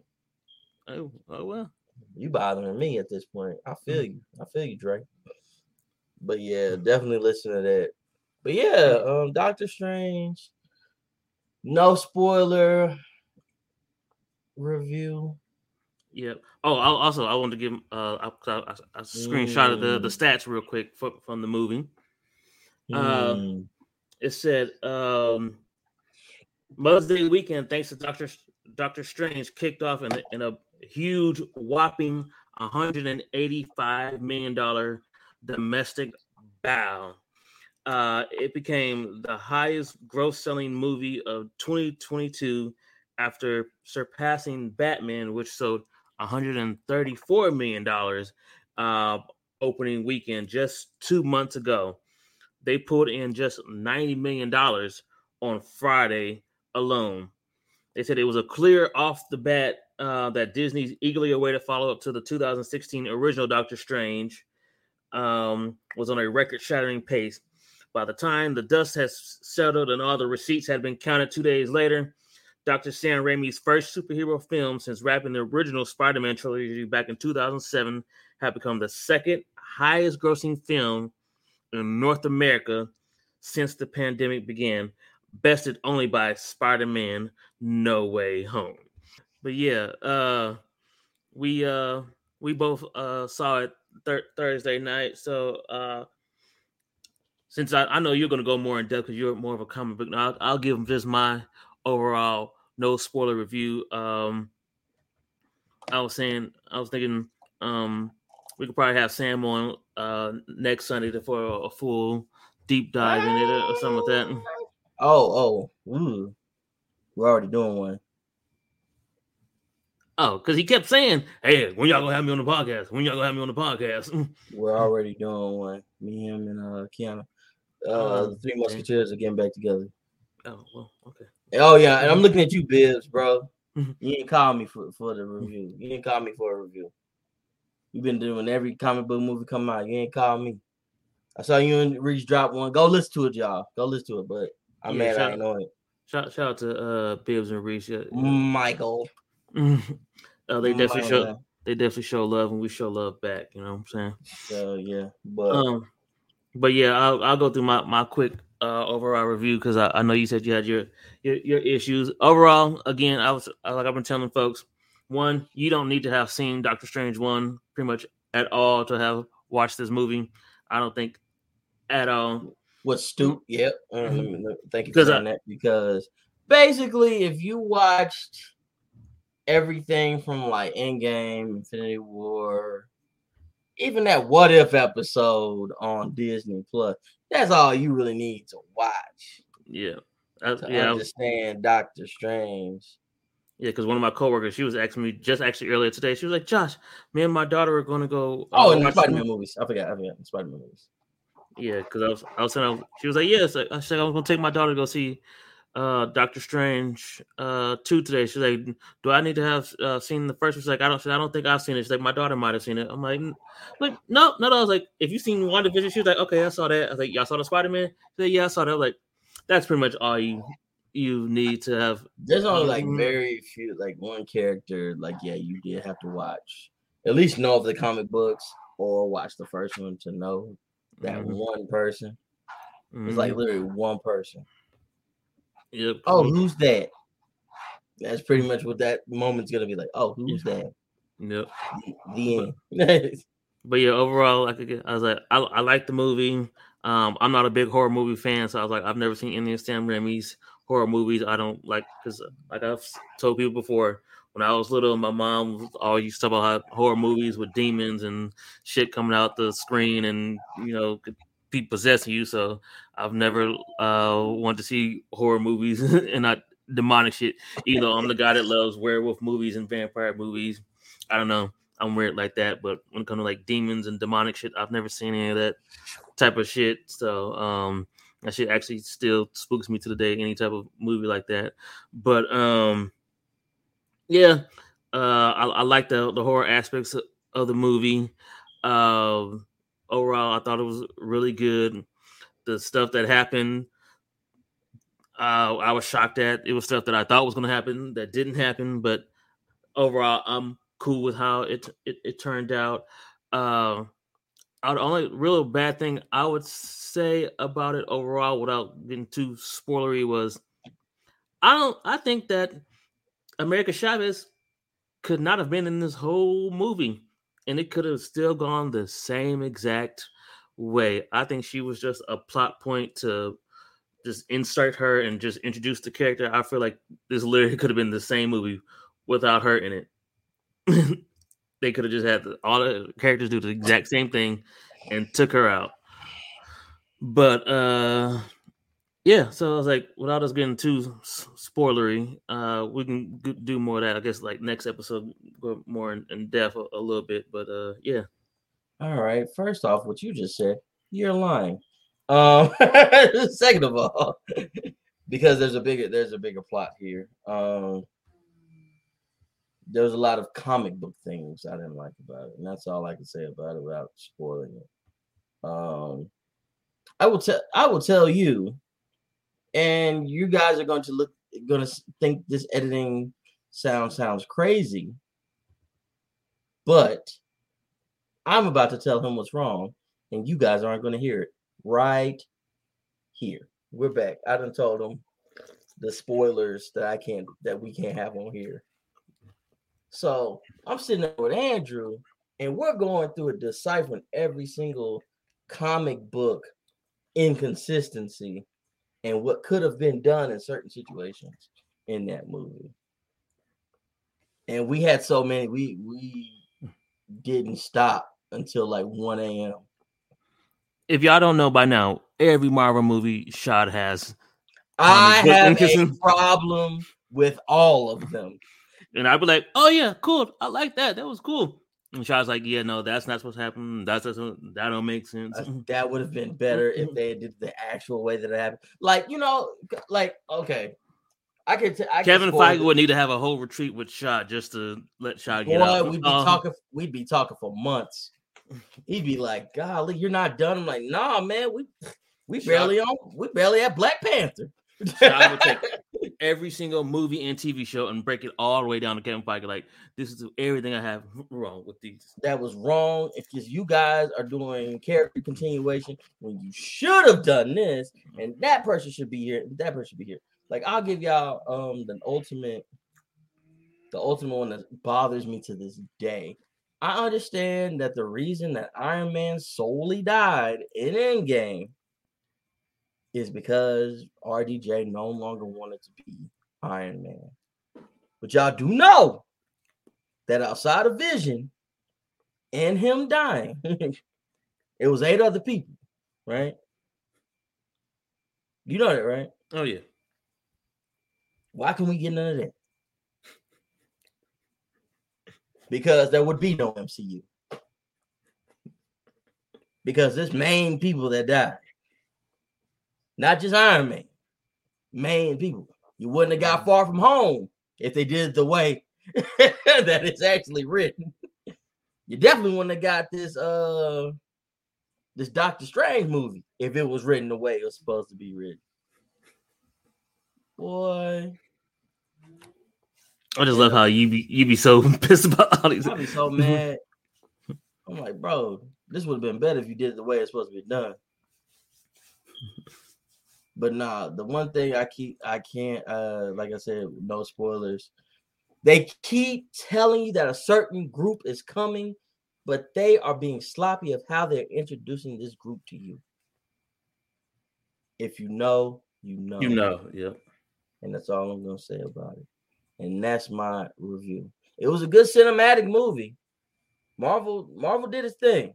Oh, oh well. you bothering me at this point. I feel Mm-hmm. you. I feel you, Drake. But yeah, definitely listen to that. But yeah, um, Doctor Strange. No spoiler review. Yep. Oh, I, also I wanted to give uh I, I, I, I screenshotted the the Mm. stats real quick from, from the movie. Uh, Hmm. It said um Mother's Day weekend, thanks to Doctor Doctor Strange, kicked off in in a huge whopping 185 million dollar domestic bow. Uh, it became the highest gross selling movie of 2022 after surpassing Batman, which sold 134 million dollars uh, opening weekend just two months ago. They pulled in just 90 million dollars on Friday alone. They said it was a clear off the bat uh, that Disney's eagerly awaited follow up to the 2016 original Doctor Strange um, was on a record shattering pace. By the time the dust has settled and all the receipts had been counted two days later, Dr. Sam Raimi's first superhero film since wrapping the original Spider Man trilogy back in 2007 had become the second highest grossing film in North America since the pandemic began, bested only by Spider Man No Way Home. But yeah, uh, we uh, we both uh, saw it thir- Thursday night, so uh, since I, I know you're going to go more in depth because you're more of a comic book, I'll, I'll give them just my overall no spoiler review. Um, I was saying, I was thinking, um, we could probably have Sam on uh next Sunday for a, a full deep dive in it or something like that. Oh, oh, we're already doing one. Oh, because he kept saying, "Hey, when y'all gonna have me on the podcast? When y'all gonna have me on the podcast?" <laughs> We're already doing one. Me, him, and uh, Kiana. Uh, Oh, the Three. Musketeers are getting back together. oh, well, okay. Oh yeah, and I'm looking at you, Bibbs, bro. Mhm. You didn't call me for, for the review. You didn't call me for a review. You've been doing every comic book movie come out. You ain't call me. I saw you and Reach drop one. Go listen to it, y'all. Go listen to it. But I'm Yeah, mad I ain't know it. Shout shout out to uh Bibbs and Reese. Michael. Uh, <laughs> they definitely My show they definitely show love and we show love back. You know what I'm saying? So yeah, but Um, but yeah, I'll I'll go through my my quick uh overall review because I, I know you said you had your your, your issues. Overall, again, I was like I've been telling folks, one, you don't need to have seen Doctor Strange one pretty much at all to have watched this movie. I don't think at all. What's stupid? Yep. Let Mhm. thank you for Because I- that because basically, if you watched everything from like Endgame, Infinity War, even that What If episode on Disney Plus, that's all you really need to watch Yeah, I, to yeah, understand Doctor Strange. yeah. Because one of my coworkers, she was asking me just actually earlier today. She was like, "Josh, me and my daughter are going to go." Oh, uh, and watch the Spider Man movies. I forgot. I forgot Spider Man movies. Yeah, because I was, I was saying, I was, she was like, yes. I said I was gonna take my daughter to go see uh Doctor Strange uh two today. She's like, do I need to have uh, seen the first? She's like, I don't. I don't think I've seen it. She's like, my daughter might have seen it. I'm like, "N- like no, no, no. I was like, if you seen WandaVision, she was like, okay, I saw that. I was like, y'all saw the Spider Man? She said, yeah, I saw that. I like, that's pretty much all you you need to have. There's only like Mhm. very few, like one character. Like, yeah, you did have to watch at least know of the comic books or watch the first one to know that Mhm, one person. It's like literally one person. Yep. Oh, who's that? That's pretty much what that moment's gonna be like. Oh, who's that? yep. The, <sighs> the end. <laughs> but yeah, overall, like again, I was like, I, I like the movie. Um, I'm not a big horror movie fan, so I was like, I've never seen any of Sam Raimi's horror movies. I don't like because, like I've told people before, when I was little, my mom always used to talk about horror movies with demons and shit coming out the screen and you know be possessing you. So I've never uh wanted to see horror movies <laughs> and not demonic shit. Know, I'm the guy that <laughs> loves werewolf movies and vampire movies. I don't know. I'm weird like that, but when it comes to like demons and demonic shit, I've never seen any of that type of shit. So um that shit actually still spooks me to the day, any type of movie like that. But um yeah, uh I, I like the the horror aspects of, of the movie. Um overall I thought it was really good. The stuff that happened uh, I was shocked at. It was stuff that I thought was going to happen that didn't happen, but overall, I'm cool with how it it, it turned out. Uh, the only real bad thing I would say about it overall, without getting too spoilery, was I don't. I think that America Chavez could not have been in this whole movie, and it could have still gone the same exact way. I think she was just a plot point to just insert her and just introduce the character. I feel like this literally could have been the same movie without her in it. <laughs> they could have just had all the characters do the exact same thing and took her out. But uh yeah, so I was like, without us getting too spoilery, uh, we can do more of that. I guess like next episode, go more in, in depth a, a, little bit. But uh, yeah. All right. First off, what you just said, you're lying. Um, <laughs> second of all, <laughs> because there's a bigger there's a bigger plot here. Um, there's a lot of comic book things I didn't like about it, and that's all I can say about it without spoiling it. Um, I will tell I will tell you, and you guys are going to look going to think this editing sound sounds crazy, but I'm about to tell him what's wrong, and you guys aren't going to hear it right here. We're back. I done told them the spoilers that I can't that we can't have on here. So I'm sitting there with Andrew, and we're going through it, deciphering every single comic book inconsistency and what could have been done in certain situations in that movie. And we had so many, we we didn't stop until like 1 a.m if y'all don't know by now, every Marvel movie shot has. Um, I have a problem with all of them. And I'd be like, "Oh yeah, cool. I like that. That was cool." And Shaw's like, "Yeah, no, that's not supposed to happen. That's, that's that don't make sense." Uh, <laughs> that would have been better if they did the actual way that it happened. Like you know, like okay, I could. T- I Kevin Feige would need to have a whole retreat with Shot just to let Shot get Boy, out. We'd be uh, talking. We'd be talking for months. He'd be like, "Golly, you're not done." I'm like, "Nah, man, we we barely on. We barely at Black Panther." I would take <laughs> <laughs> every single movie and TV show and break it all the way down to Kevin Feige. Like, this is everything I have <laughs> wrong with these. That was wrong. If you guys are doing character continuation when you should have done this, and that person should be here, that person should be here. Like, I'll give y'all um the ultimate, the ultimate one that bothers me to this day I understand that the reason that Iron Man solely died in Endgame is because RDJ no longer wanted to be Iron Man. But y'all do know that outside of Vision and him dying, <laughs> it was eight other people, right? You know that, right? Oh, yeah. Why can we get none of that? because there would be no MCU. Because this main people that died. Not just Iron Man, main people. You wouldn't have got far from home if they did the way <laughs> that it's actually written. You definitely wouldn't have got this uh this Doctor Strange movie if it was written the way it was supposed to be written. Boy, I just love how you be you be so <laughs> pissed about all these. I'd be so mad. I'm like, bro, this would have been better if you did it the way it's supposed to be done. But nah, the one thing I keep I can't uh like I said, no spoilers. They keep telling you that a certain group is coming, but they are being sloppy of how they're introducing this group to you. If you know, you know. You know, yeah. And that's all I'm gonna say about it. And that's my review. It was a good cinematic movie. Marvel, Marvel did his thing.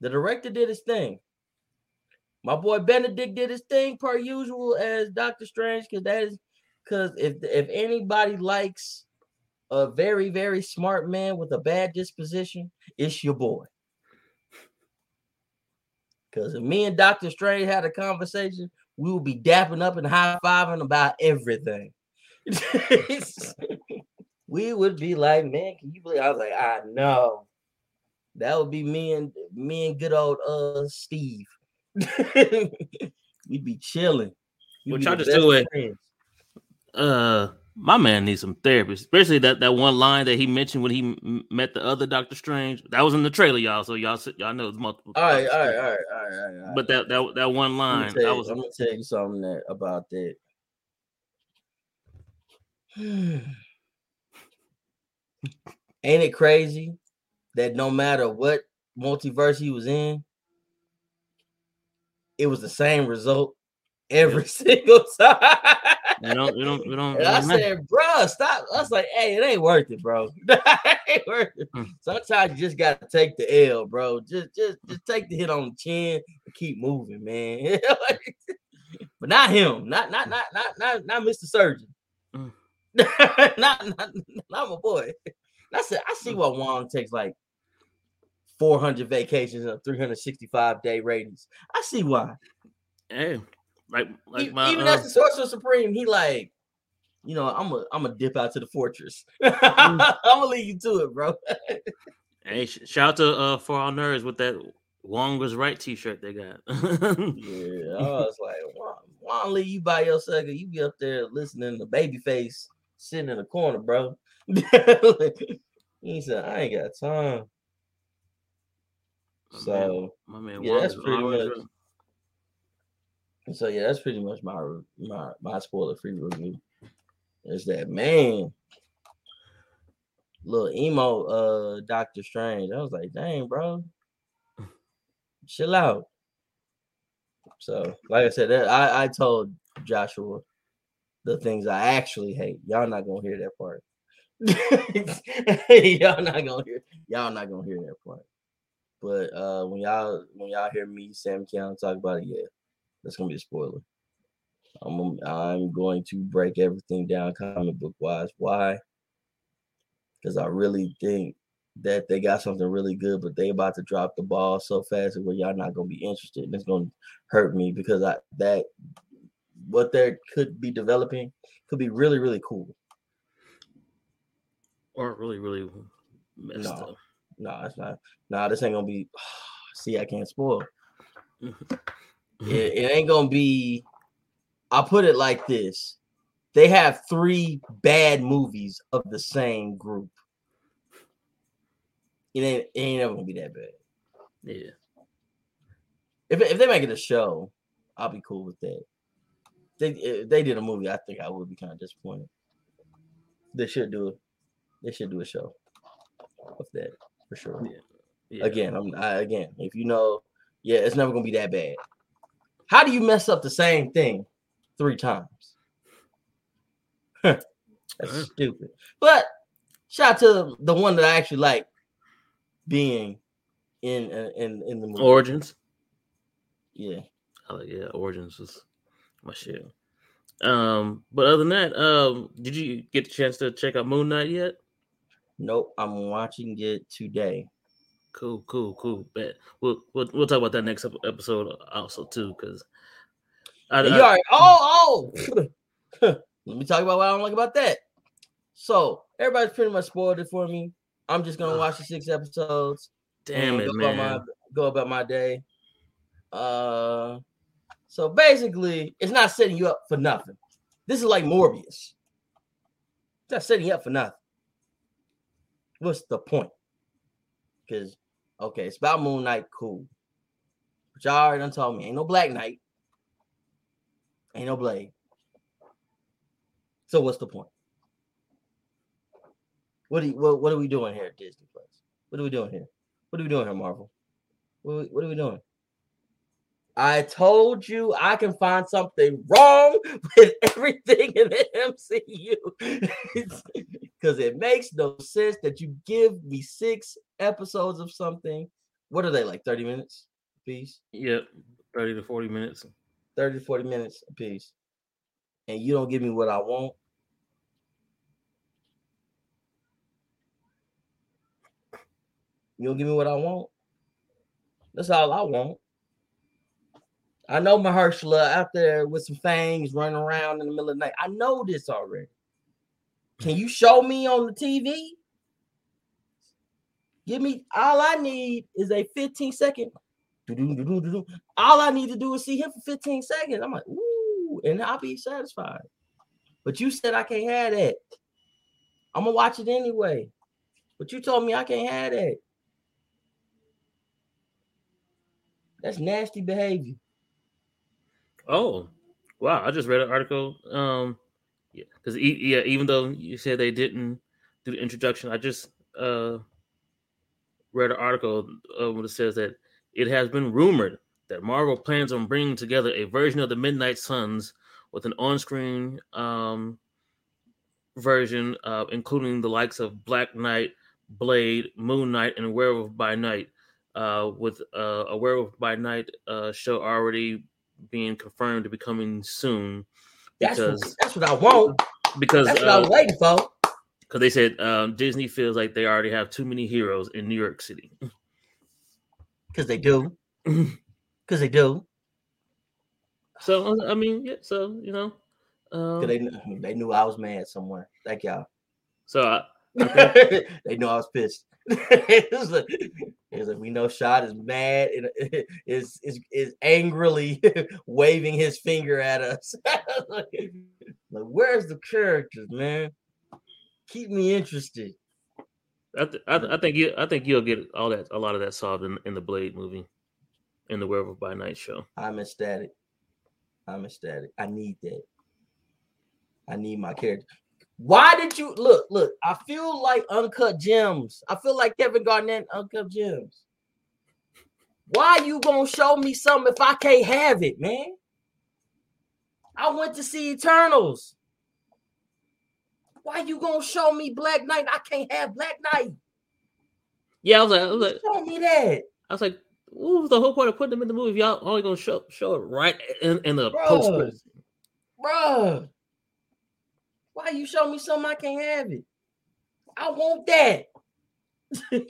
The director did his thing. My boy Benedict did his thing per usual as Doctor Strange, because that is because if if anybody likes a very very smart man with a bad disposition, it's your boy. Because if me and Doctor Strange had a conversation, we would be dapping up and high fiving about everything. <laughs> we would be like, man, can you believe? I was like, I know. That would be me and me and good old uh Steve. <laughs> We'd be chilling. We'd Which I just do it. Uh, my man needs some therapy, especially that that one line that he mentioned when he met the other Doctor Strange. That was in the trailer, y'all. So y'all y'all know it's multiple. All right, all right, all right, all right, all right. But that that that one line, you, I was. I'm gonna tell you something that, about that. <sighs> Ain't it crazy that no matter what multiverse he was in, it was the same result every single time. Don't, we don't, we don't. And I said, bro, stop. I was like, hey, it ain't worth it, bro. <laughs> it ain't worth it. Hmm. Sometimes you just gotta take the L, bro. Just, just, just take the hit on the chin and keep moving, man. <laughs> but not him, not, not, not, not, not, not Mr. Surgeon. Mm. <laughs> not, not, not my boy. I said, I see why Wong takes like 400 vacations and 365 day ratings. I see why. Hey, like, like he, my, even uh, as the sorcerer supreme, he like, you know, I'm a I'm a dip out to the fortress. <laughs> I'm gonna leave you to it, bro. <laughs> hey, shout out to uh for our nerds with that Wong was right T-shirt they got. <laughs> yeah, I was like, why, why leave you by yourself? You be up there listening to Babyface sitting in the corner, bro. he said, I ain't got time. My so man, my man yeah, that's pretty much. So yeah, that's pretty much my my my spoiler free review. Is that man, little emo uh Doctor Strange? I was like, dang, bro, chill out. So, like I said, I I told Joshua the things I actually hate. Y'all not gonna hear that part. <laughs> y'all not gonna hear. Y'all not gonna hear that part. But uh, when y'all when y'all hear me, Sam Keon talk about it, yeah, that's gonna be a spoiler. I'm I'm going to break everything down comic book wise. Why? Because I really think that they got something really good, but they about to drop the ball so fast where y'all not gonna be interested, and it's gonna hurt me because I that what they could be developing could be really really cool, or really really messed no, up. No, it's not. Nah, this ain't gonna be. <sighs> See, I can't spoil. <laughs> it, it ain't gonna be. I'll put it like this: they have three bad movies of the same group. It ain't, it ain't ever gonna be that bad. Yeah. If, if they make it a show, I'll be cool with that. They if they did a movie, I think I would be kind of disappointed. They should do it. They should do a show of that for sure. Yeah. yeah. Again, I'm I, again. If you know, yeah, it's never gonna be that bad. How do you mess up the same thing three times? <laughs> That's uh-huh. stupid. But shout out to the one that I actually like being in in in the movie. Origins. Yeah. Oh yeah, Origins was my shit. Um, but other than that, um, did you get the chance to check out Moon Knight yet? Nope, I'm watching it today. Cool, cool, cool. Bet we'll we'll, we'll talk about that next episode also too, because I, you already <laughs> oh oh. <laughs> Let me talk about what I don't like about that. So everybody's pretty much spoiled it for me. I'm just gonna watch the six episodes. Damn it, go man! About my, go about my day. Uh, so basically, it's not setting you up for nothing. This is like Morbius. It's not setting you up for nothing what's the point? Because okay, it's about Moon Knight, cool. But y'all already done told me ain't no Black Knight, ain't no Blade. So what's the point? What are you, what, what are we doing here at Disney Plus? What are we doing here? What are we doing here, Marvel? What are we, what are we doing? I told you I can find something wrong <laughs> with everything in the MCU <laughs> because it makes no sense that you give me six episodes of something. What are they like 30 minutes a piece? Yep, 30 to 40 minutes. 30 to 40 minutes a piece. And you don't give me what I want. You don't give me what I want. That's all I want. I know Mahershala out there with some fangs running around in the middle of the night. I know this already. Can you show me on the TV? Give me all I need is a 15 second. All I need to do is see him for 15 seconds. I'm like, ooh, and I'll be satisfied. But you said I can't have that. I'm gonna watch it anyway. But you told me I can't have that. That's nasty behavior. Oh, wow! I just read an article. Um, yeah, because yeah, even though you said they didn't do the introduction, I just uh read an article uh, that says that it has been rumored that Marvel plans on bringing together a version of the Midnight Suns with an on-screen um version, uh, including the likes of Black Knight, Blade, Moon Knight, and Werewolf by Night uh, with uh, a Werewolf by Night uh, show already being confirmed to be coming soon. Because that's what, that's what I want. Because that's what uh, waiting for. Because they said um, Disney feels like they already have too many heroes in New York City. <laughs> Because they do. <laughs> Because they do. So I mean, yeah. So you know, um, they they knew I was mad somewhere. Thank y'all. So I, I <laughs> they know I was pissed. <laughs> it, was like, it was like we know Shot is mad and <laughs> is is is angrily waving his finger at us. like, like, where's the characters, man? Keep me interested. I, th- I, th- I, think you I think you'll get all that a lot of that solved in, in the Blade movie, in the Werewolf by Night show. I'm ecstatic. I'm ecstatic. I need that. I need my character. Why did you look? Look, I feel like uncut gems. I feel like Kevin Garnett, uncut gems. Why you gonna show me something if I can't have it, man? I went to see Eternals. Why you gonna show me Black Knight? I can't have Black Knight. Yeah, I was like, I was like show me that. I was like, what was the whole point of putting them in the movie? Y'all only gonna show show it right in, in the post Bruh, why you show me something I can't have it? I want that. <laughs>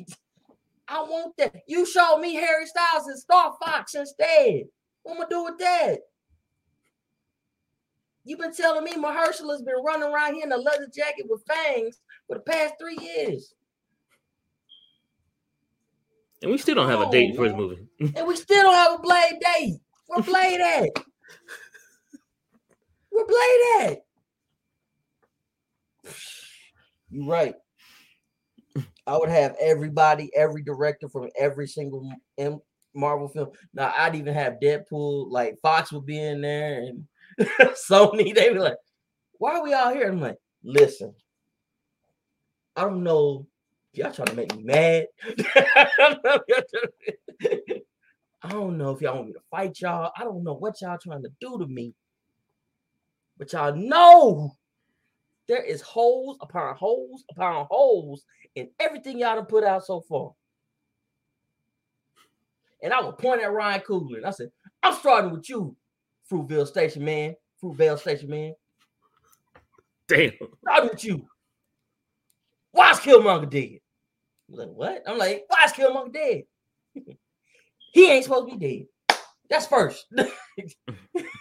I want that. You show me Harry Styles and Star Fox instead. What am I do with that? You've been telling me Mahershala's been running around here in a leather jacket with fangs for the past three years. And we still don't have a date for his movie. and we still don't have a Blade date. Where Blade at? <laughs> Where Blade at? You're right. I would have everybody, every director from every single M- Marvel film. Now I'd even have Deadpool, like Fox would be in there, and <laughs> Sony. They'd be like, "Why are we all here?" I'm like, "Listen, I don't know. Y'all trying to make me mad. <laughs> I don't know if y'all want me to fight y'all. I don't know what y'all trying to do to me, but y'all know there is holes upon holes upon holes in everything y'all done put out so far. And I would point at Ryan Coogler and I said, I'm starting with you, Fruitvale Station Man. Fruitvale Station Man. Damn. Starting with you. Why's Killmonger dead? I'm like, what? I'm like, why's Killmonger dead? <laughs> he ain't supposed to be dead. That's first. <laughs>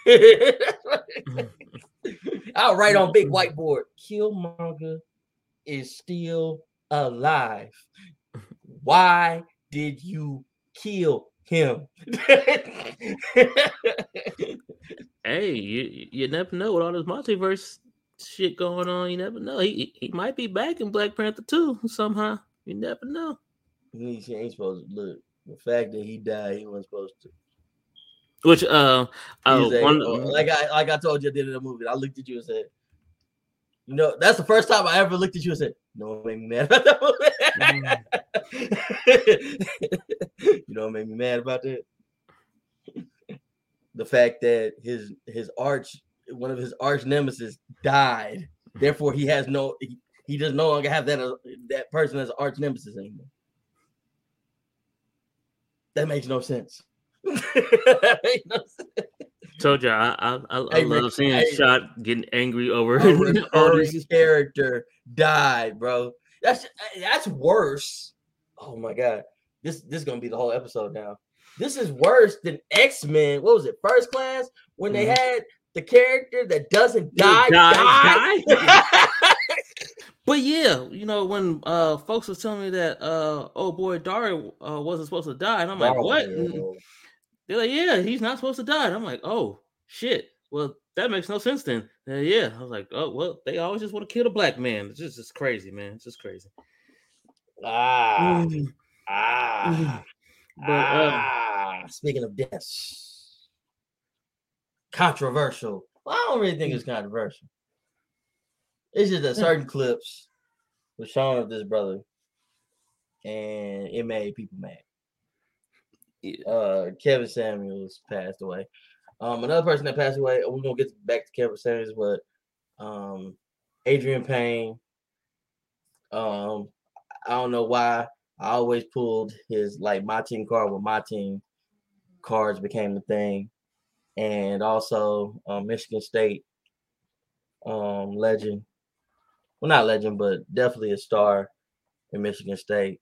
<laughs> I'll write on big whiteboard. Killmonger is still alive. Why did you kill him? hey, you, you never know with all this multiverse shit going on. You never know. He he might be back in Black Panther too somehow. You never know. He ain't supposed to look. The fact that he died, he wasn't supposed to. Which uh, uh a, one, like I like I told you at the end of the movie, I looked at you and said, you know, that's the first time I ever looked at you and said, "No made me mad about that." <laughs> You know, what made me mad about that. the fact that his his arch one of his arch nemesis died. Therefore, he has no he, he does no longer have that uh, that person as arch nemesis anymore. That makes no sense. That makes no sense. Told you, I I, I, I love seeing hey. Shot getting angry over recurring <laughs> character died, bro. That's that's worse. Oh my god, this this is gonna be the whole episode now. This is worse than X Men. What was it? First Class when they Mhm. had the character that doesn't die. Die, die. <laughs> But yeah, you know when uh folks was telling me that uh oh boy Dario uh, wasn't supposed to die, and I'm like, what? And Daryl. They're like, yeah, he's not supposed to die. And I'm like, oh shit. Well, that makes no sense then. Uh, yeah, I was like, oh well, they always just want to kill a black man. It's just, just crazy, man. It's just crazy. Ah, <sighs> ah, <sighs> But um, ah. Speaking of deaths, controversial. Well, I don't really think it's controversial. It's just that certain clips were shown of this brother, and it made people mad. Uh, Kevin Samuels passed away. Um, another person that passed away. We're gonna get back to Kevin Samuels, but um, Adreian Payne. Um, I don't know why. I always pulled his like my team card when my team cards became the thing, and also um, Michigan State um, legend. Well, not legend, but definitely a star in Michigan State.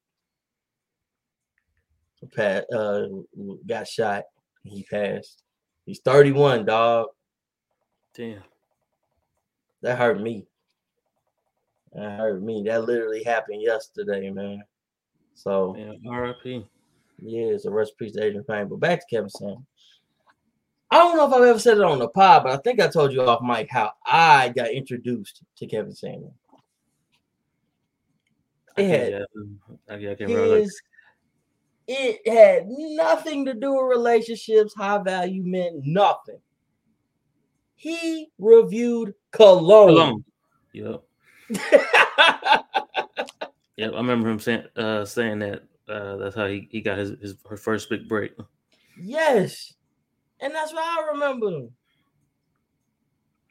Pat uh, got shot. He passed. He's 31, dog. damn. That hurt me. That hurt me. That literally happened yesterday, man. So Yeah, R.I.P. yeah, it's a rest peace to Adreian Payne. But back to Kevin Samuels. I don't know if I've ever said it on the pod, but I think I told you off mic how I got introduced to Kevin Samuel. I It can't, had yeah, I, I can't his, it had nothing to do with relationships, high value men, nothing. He reviewed cologne. Cologne. Yep. <laughs> Yep. I remember him saying uh saying that uh that's how he, he got his, his her first big break. yes. And that's why I remember. him.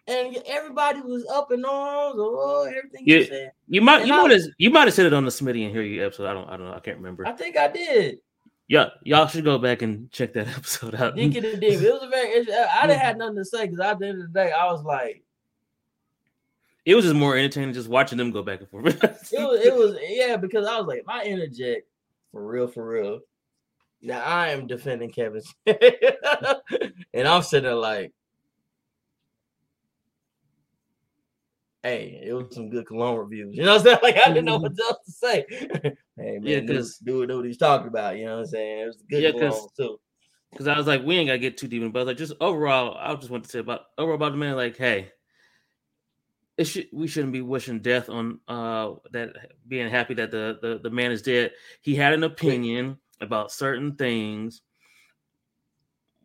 And everybody was up in arms. Oh, everything Yeah. you said. You might And you I- might have you might have said it on the Smitty and Hear You episode. I don't I don't know. I can't remember. I think I did. Yeah, y'all should go back and check that <laughs> episode out. Deacon and. It was a very. It, I didn't have nothing to say because at the end of the day, I was like, It was just more entertaining just watching them go back and forth. <laughs> it was. It was. Yeah, because I was like, my interject for real, for real. Now I am defending Kevin, <laughs> and I'm sitting there like, hey, it was some good cologne reviews. <laughs> You know what I'm saying? Like I didn't know what else to say. <laughs> hey man, Yeah, this 'cause- dude what he's talking about. You know what I'm saying? It was good Yeah, 'cause- cologne too. Because I was like, we ain't gotta get too deep in, but I was like, just overall, I just want to say about overall about the man, like, hey, it should we shouldn't be wishing death on uh that being happy that the the, the man is dead. He had an opinion about certain things.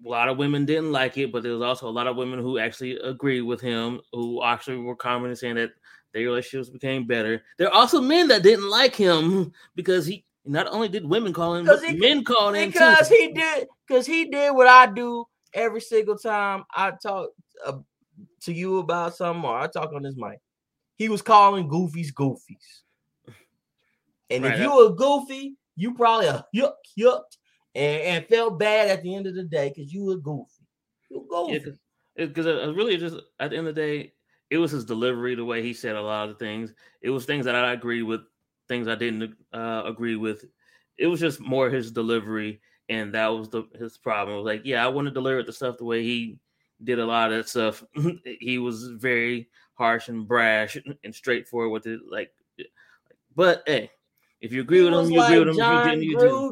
A lot of women didn't like it, but there was also a lot of women who actually agreed with him, who actually were commenting saying that their relationships became better. There are also men that didn't like him <laughs> because he not only did women call him, but he- men called him too. because he did because he did what I do every single time I talk uh, to you about something or I talk on this mic. He was calling goofies goofies. And Right, if you a goofy, you probably a yuck yuck and, and felt bad at the end of the day because you were goofy. You Yeah, goofy. because it, it really just at the end of the day, it was his delivery, the way he said a lot of the things. It was things that I agreed with, things I didn't uh, agree with. It was just more his delivery, and that was the his problem. Was like, yeah, I want to deliver the stuff the way he did a lot of that stuff. <laughs> he was very harsh and brash and straightforward with it, like. But hey, if you agree He with him, you agree with him. If you John didn't, you didn't.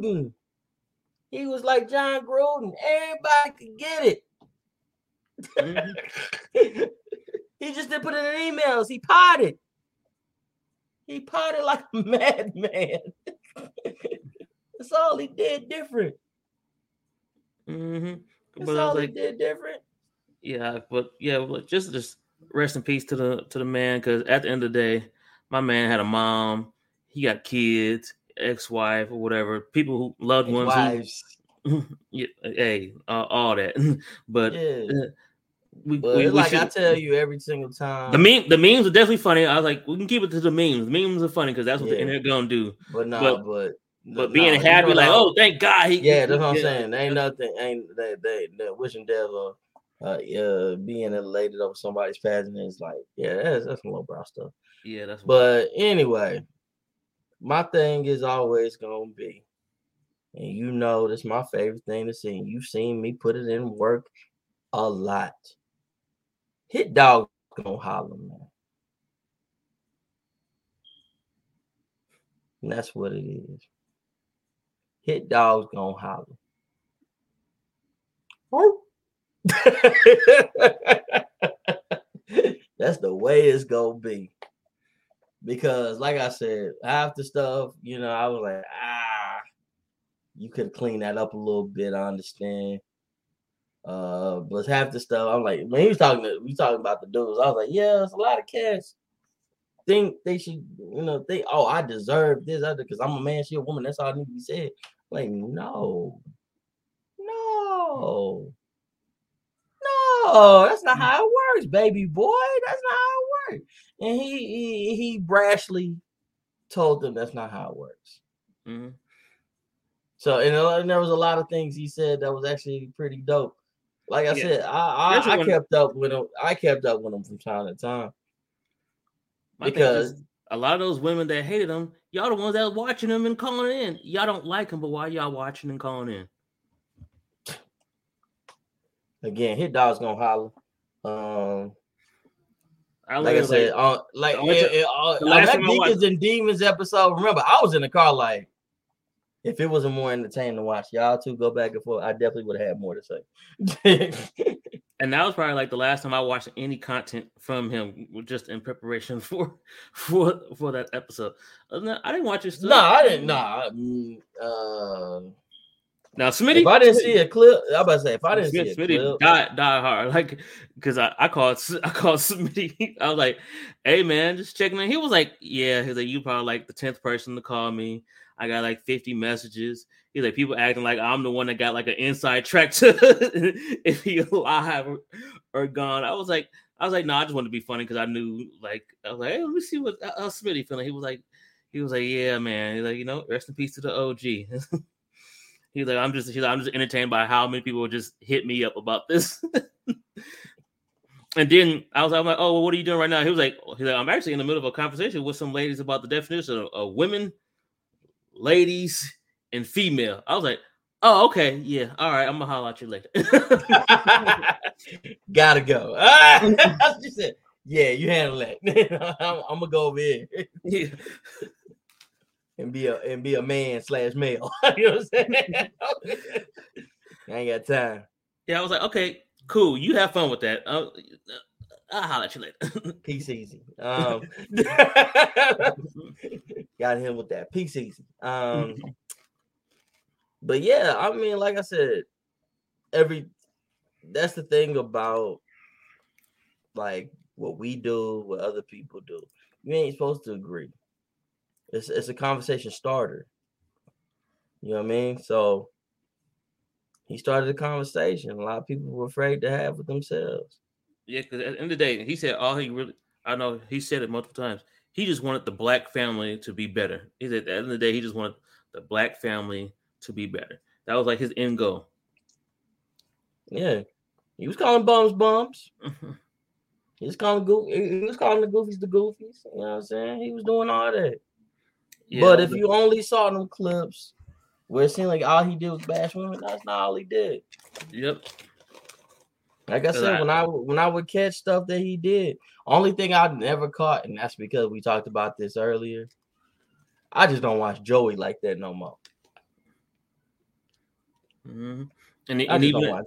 He was like Jon Gruden. Everybody could get it. Mhm. <laughs> he just didn't put it in emails. He potted. He potted like a <laughs> madman. <laughs> That's all he did different. Mhm. That's But all was he did different. Yeah, but yeah, but just just rest in peace to the to the man because at the end of the day, my man had a mom, he got kids, ex wife or whatever, people who loved ones. Who, <laughs> yeah, hey, uh, all that. <laughs> but Yeah. uh, we, But we, we like I tell you every single time. the meme the memes are definitely funny. I was like, we can keep it to the memes. Memes are funny because that's what the Yeah. internet gonna do. but no, but- but But no, being you happy, know, like, oh, thank God, he, yeah, that's what I'm saying. Ain't nothing. Ain't they? They, they wishing death or uh, uh, being elated over somebody's passing is like, yeah, that's that's some lowbrow stuff. Yeah, that's But anyway, my thing is always gonna be, and you know, this my favorite thing to see. You've seen me put it in work a lot. Hit dog gonna holler, man. And that's what it is. Hit dogs gonna holler. <laughs> that's the way it's gonna be because like I said, half the stuff, you know, I was like, ah, you could clean that up a little bit. I understand. Uh, but half the stuff, I'm like, when he was talking to we talking about the dudes, I was like, yeah, it's a lot of cats think they should, you know, think, oh, I deserve this other because I'm a man, she a woman. That's all I need to be said. Like, no, no, no, that's not how it works, baby boy. That's not how it works. And he he, he brashly told them that's not how it works. Mhm. So and, and there was a lot of things he said that was actually pretty dope. Like I Yeah. said, I I, I kept up with him. I kept up with him from time to time My thing is because a lot of those women that hated him, y'all the ones that was watching him and calling in. Y'all don't like him, but why y'all watching and calling in? again, hit dog's gonna holler. Um, I like I said, uh, like only it- it- uh, that time I watched- Deacons and Demons episode. Remember, I was in the car like, if it wasn't more entertaining to watch, y'all two go back and forth. I definitely would have had more to say. <laughs> and that was probably like the last time I watched any content from him, just in preparation <laughs> for for for that episode. I didn't watch his stuff. no, I didn't. No, I- mm, uh, Now, Smitty, if I didn't see a clip, I'm about to say if I didn't Smith, see a Smitty clip, died, died hard, <laughs> like because I, I called I called <laughs> Smitty. I was like, "Hey man, just checking in." He was like, "Yeah." He's like, "You probably like the tenth person to call me." I got like fifty messages. He's like, "People acting like I'm the one that got like an inside track to <laughs> if he alive or, or gone." I was like, I was like, "No, I just wanted to be funny because I knew like I was like, hey, let me see what how Smitty feeling." He was like, he was like, "Yeah, man." He's like, you know, rest in peace to the OG. He's like, I'm just, he's like, I'm just entertained by how many people just hit me up about this. <laughs> and then I was, I'm like, oh, well, what are you doing right now? He was like, he's like, I'm actually in the middle of a conversation with some ladies about the definition of, of women, ladies, and female. I was like, oh, okay, yeah, all right, I'm gonna holler at you later. <laughs> <laughs> gotta go. Ah, you said. Yeah, you handle that. I'm, I'm gonna go over here yeah. And be a and be a man slash male. <laughs> you know what I'm saying? I ain't got time. yeah, I was like, okay, cool, you have fun with that. Uh, I'll holler at you later. <laughs> Peace easy. Um, <laughs> got him with that. Peace easy. Um, but yeah, I mean, like I said, every that's the thing about like what we do, what other people do. You ain't supposed to agree. It's it's a conversation starter. You know what I mean? So he started a conversation. A lot of people were afraid to have with themselves. Yeah, because at the end of the day, he said all he really, I know he said it multiple times. He just wanted the black family to be better. He said at the end of the day, he just wanted the black family to be better. That was like his end goal. Yeah. He was calling bums bums. <laughs> He was calling goof- he was calling the goofies the goofies. You know what I'm saying? He was doing all that. Yeah, but if you only saw them clips where it seemed like all he did was bash women, that's not all he did. yep. Like I said, I- when I when I would catch stuff that he did, only thing I never caught, and that's because we talked about this earlier. I just don't watch Joey like that no more. Mhm. And, and even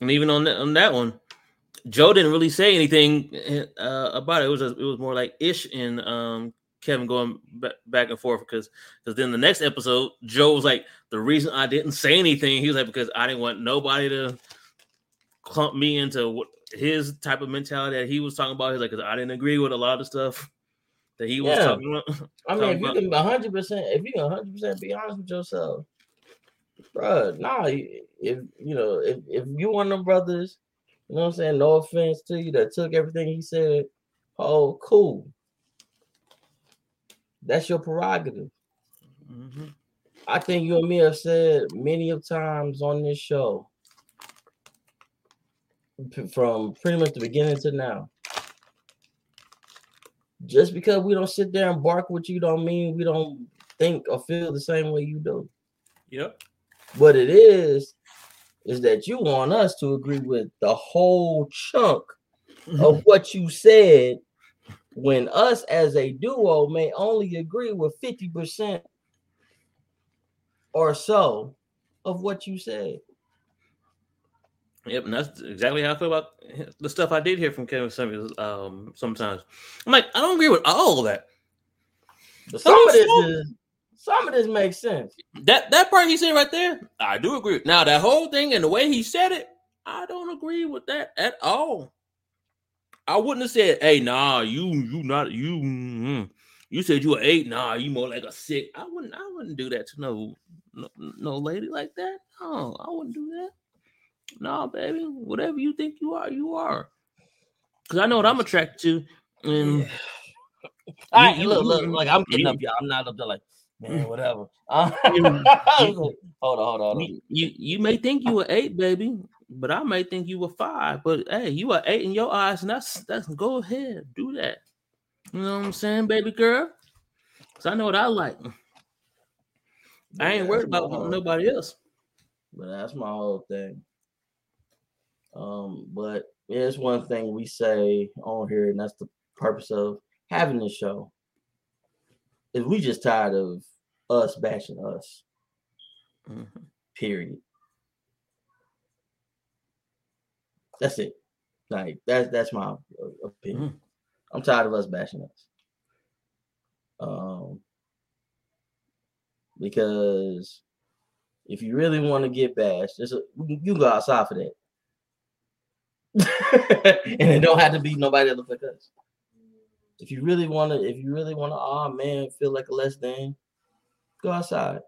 and even on that, on that one, Joe didn't really say anything uh, about it. It was a, it was more like Ish and um, Kevin going back and forth because because then the next episode, Joe was like, the reason I didn't say anything, he was like, because I didn't want nobody to clump me into what his type of mentality that he was talking about. He's like, because I didn't agree with a lot of stuff that he was Yeah. talking about. I mean, if you talking can 100 percent, if you can 100 percent be honest with yourself, bro, nah, if you know, if, if you one of them brothers, you know what I'm saying, no offense to you that took everything he said, oh, cool. That's your prerogative. Mhm. I think you and me have said many of times on this show, from pretty much the beginning to now. Just because we don't sit there and bark with you, don't mean we don't think or feel the same way you do. Yep. What it is, is that you want us to agree with the whole chunk of what you said when us as a duo may only agree with 50% or so of what you said. Yep, and that's exactly how I feel about the stuff I did hear from Kevin Samuels. Um, sometimes I'm like, I don't agree with all of that. But some of this Some- is some of this makes sense. That that part he said right there, I do agree. with. Now that whole thing and the way he said it, I don't agree with that at all. I wouldn't have said, "Hey, nah, you you not you." mm, You said you were eight. Nah, you more like a six. I wouldn't. I wouldn't do that to no no, no lady like that. No, I wouldn't do that. No, baby. Whatever you think you are, you are. Because I know what I'm attracted to. And <laughs> I you- look, look, you- like I'm getting up, y'all. I'm not up there like, man, <laughs> whatever. <laughs> Uh, You- hold on, hold on, hold on. you you may think you were eight, baby, but I may think you were five. But hey, you are eight in your eyes, and that's that's go ahead, do that. You know what I'm saying, baby girl? Cause I know what I like. I ain't worried about whole- nobody else. But that's my whole thing. Um, but it's one thing we say on here, and that's the purpose of having this show. Is we just tired of us bashing us. Mhm. Period. That's it. Like that's that's my uh, opinion. I'm tired of us bashing us. Um, because if you really want to get bashed, a, you can go outside for that. <laughs> and it don't have to be nobody that looks like us. If you really want to, if you really want to, oh man, feel like a less than, go outside.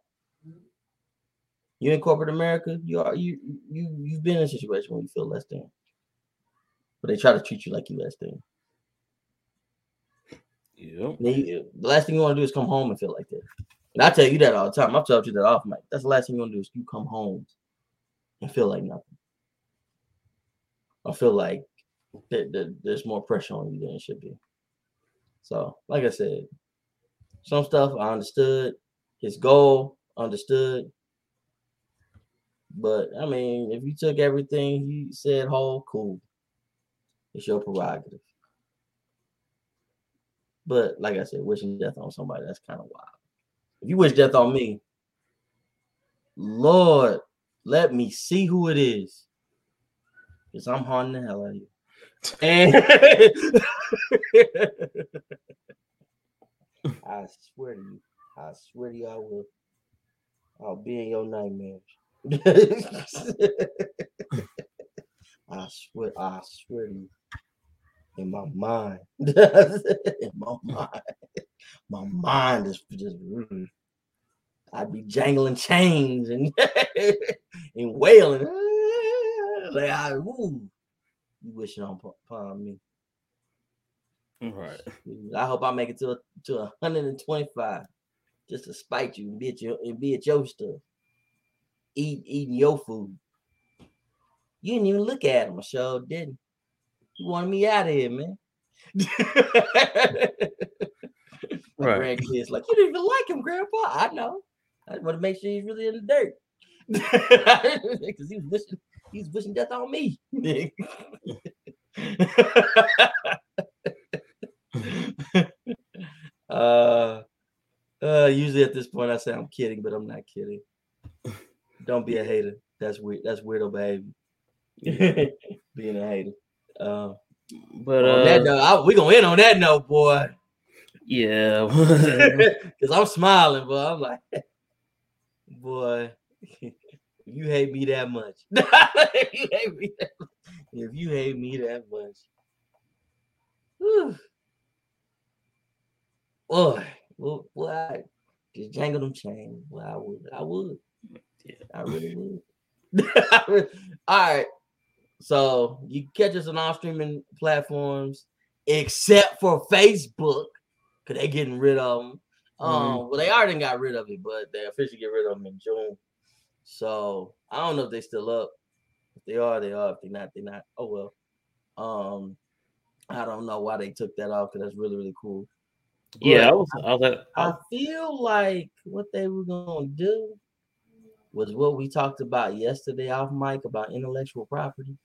You in corporate America, you are you you you've been in a situation where you feel less than, but they try to treat you like you less than. Yep. You- the last thing you want to do is come home and feel like that. And I tell you that all the time. I've told you that off mic. That's the last thing you want to do is you come home and feel like nothing. I feel like there's more pressure on you than it should be. So, like I said, some stuff I understood. His goal understood. But I mean, if you took everything he said whole, cool. It's your prerogative. But like I said, wishing death on somebody, that's kind of wild. If you wish death on me, Lord, let me see who it is. Because I'm haunting the hell out of you. And <laughs> I swear to you, I swear to you, I will. I'll be in your nightmares. <laughs> I swear, I swear to you. In my mind. <laughs> in my mind. My mind is just mm. I'd be jangling chains and <laughs> and wailing. <laughs> Like I ooh, you wishing on upon me. Right. I hope I make it to to 125 just to spite you and be at your and be at your stuff. Eat eating your food. You didn't even look at him, I sure didn't. You wanted me out of here, man. <laughs> My Right. grandkids like, you didn't even like him, Grandpa. I know. I just want to make sure he's really in the dirt. <laughs> <laughs> Because he was wishing he was wishing death on me. uh, uh, usually at this point I say I'm kidding, but I'm not kidding. Don't be a hater. That's weird. That's weirdo behavior. <laughs> Being a hater. Uh, But on that uh, note, I, we gonna end on that note, boy. yeah. <laughs> <laughs> Because I'm smiling, but I'm like, boy, you hate me that much, if you hate me that, much, if you hate me that much, whew. boy, boy, boy, I just jangle them chains. Boy, I would, I would. Yeah, I really would. All right. So you catch us on all streaming platforms except for Facebook, because they're getting rid of them. Um, mm-hmm. well, they already got rid of it, but they officially get rid of them in June. So I don't know if they still up. If they are, they are. If they're not, they're not. Oh well. Um, I don't know why they took that off because that's really really cool. But yeah, I was. I, was I feel like what they were gonna do was what we talked about yesterday off mic about intellectual property.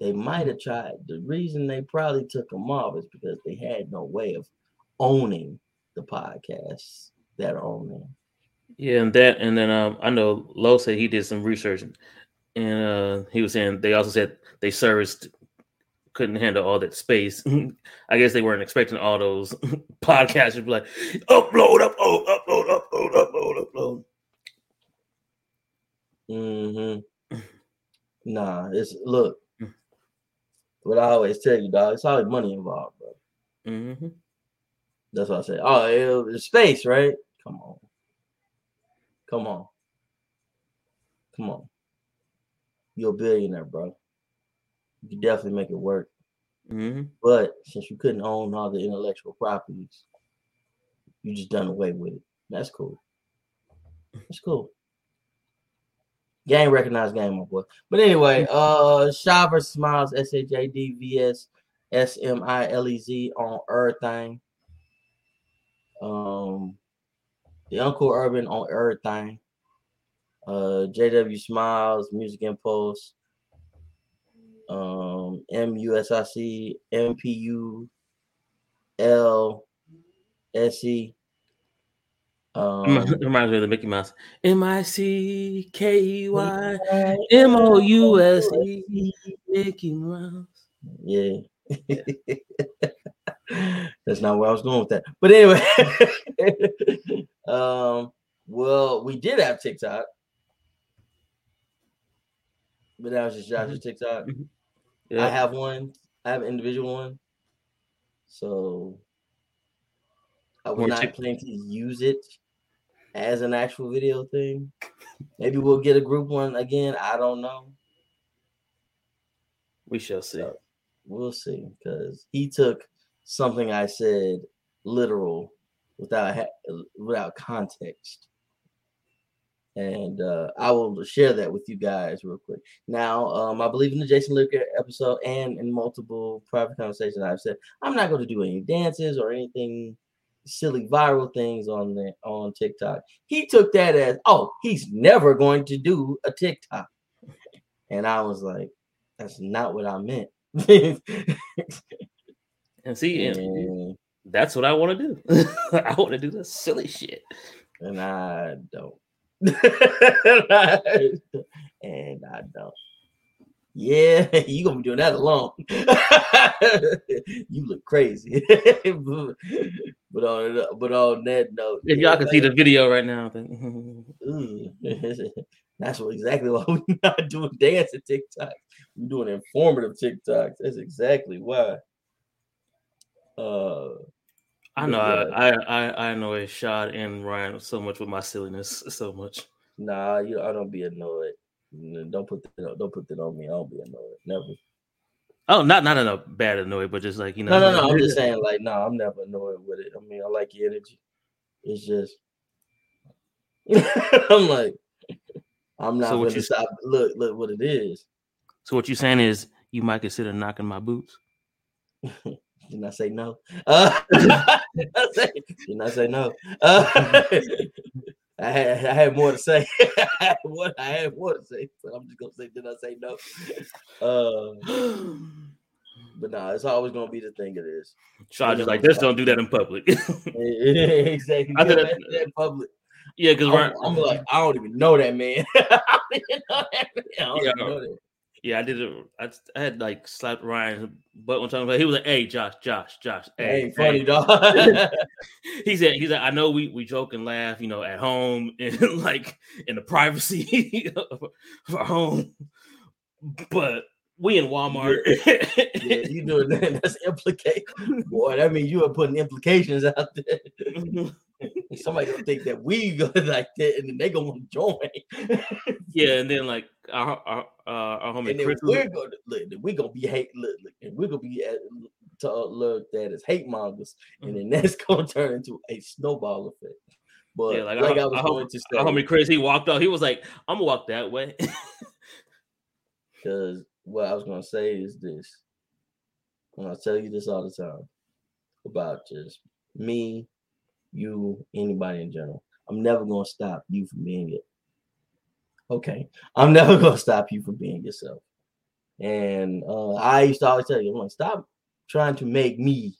They might have tried. The reason they probably took them off is because they had no way of owning the podcasts that are on there. Yeah, and that, and then um, I know Lowe said he did some research, and uh, he was saying they also said they serviced couldn't handle all that space. <laughs> I guess they weren't expecting all those <laughs> podcasts to be like upload, upload, upload, upload, upload, upload. Mm-hmm. Nah, it's look. What I always tell you, dog, it's always money involved, bro. Mm-hmm. That's what I say. Oh, it's space, right? Come on. Come on. Come on. You're a billionaire, bro. You can definitely make it work. Mm-hmm. But since you couldn't own all the intellectual properties, you just done away with it. That's cool. That's cool. Game recognized game, my boy. But anyway, uh Shad versus Smilez, S H A D V S S M I L E Z on everything. Um the Uncle Urban on everything. Uh JW Smiles, Music Impulse, um MUSIC, MPU, L S E. Um, reminds me of the Mickey Mouse. M I C K E Y M O U S E Mickey Mouse. Yeah. <laughs> That's not where I was going with that. But anyway, <laughs> um, well, we did have TikTok, but that was just Josh's mm-hmm. TikTok. Mm-hmm. Yeah. I have one. I have an individual one. So I was not planning to use it as an actual video thing. Maybe we'll get a group one again. I don't know. We shall see. So we'll see because he took something I said literal without ha- without context. And uh, I will share that with you guys real quick. Now, um, I believe in the Jason Licker episode and in multiple private conversations I've said I'm not going to do any dances or anything silly viral things on the on TikTok. He took that as, oh, he's never going to do a TikTok. And I was like, that's not what I meant. <laughs> and see, <laughs> and that's what I want to do. <laughs> I want to do the silly shit. And I don't. and I don't. Yeah, <laughs> you gonna be doing that alone. <laughs> you look crazy. <laughs> but on but on that note, if y'all can see the video right now, then that's what exactly why we're not doing dancing TikTok. We're doing informative TikToks. That's exactly why. Uh I know I, I I know it shot and Ryan so much with my silliness so much. Nah, you I don't be annoyed. Don't put that. Don't put that on me. I don't be annoyed. Never. Oh, not not in a bad annoyed, but just like you know. No, no, no. I'm just saying, like, no, I'm never annoyed with it. I mean, I like your energy. It's just, <laughs> I'm like, I'm not so gonna stop. Look, look what it is. So what you're saying is you might consider knocking my boots? <laughs> Did I say no? <laughs> Uh, did, I say, did I say no? Uh, I had, I had more to say. <laughs> what I had more to say, but I'm just gonna say, did I say no? Uh, but nah, it's always gonna be the thing it is. I just like, just don't do that in public. <laughs> <laughs> exactly. I did that in public. Yeah, because I'm, I'm, like, I don't even know that man. I don't even know that man. I don't yeah, know that. Yeah, I did it. I, I had like slapped Ryan's butt one time. He was like, "Hey, Josh, Josh, Josh, hey, ain't funny, hey. dog." <laughs> <laughs> he said, "He's like, I know we we joke and laugh, you know, at home <laughs> and like in the privacy of our home, but we in Walmart. yeah, you doing that? That's implicate, boy. That means you are putting implications out there. Mm-hmm. Somebody gonna think that we <laughs> go like that, and then they gonna want to join. yeah, and then like our our, uh, our homie and then Chris, we're gonna look, we're gonna be hate, look, look, and we're gonna be at, to uh, looked at as hate mongers, and then <laughs> that's gonna turn into a snowball effect. But yeah, like, like our, I was our, going homie, to say, homie Chris, he walked out. He was like, "I'm gonna walk that way." <laughs> because what I was gonna say is this, and I tell you this all the time about just me, you, anybody in general. I'm never gonna stop you from being it. Okay, I'm <laughs> never gonna stop you from being yourself. And uh, I used to always tell you, I'm like, stop trying to make me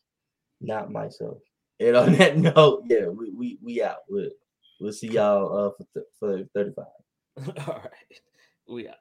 not myself. And on <laughs> that note, yeah, we we, we out. We'll, we'll see y'all uh, for, th- for 35. <laughs> All right, we out.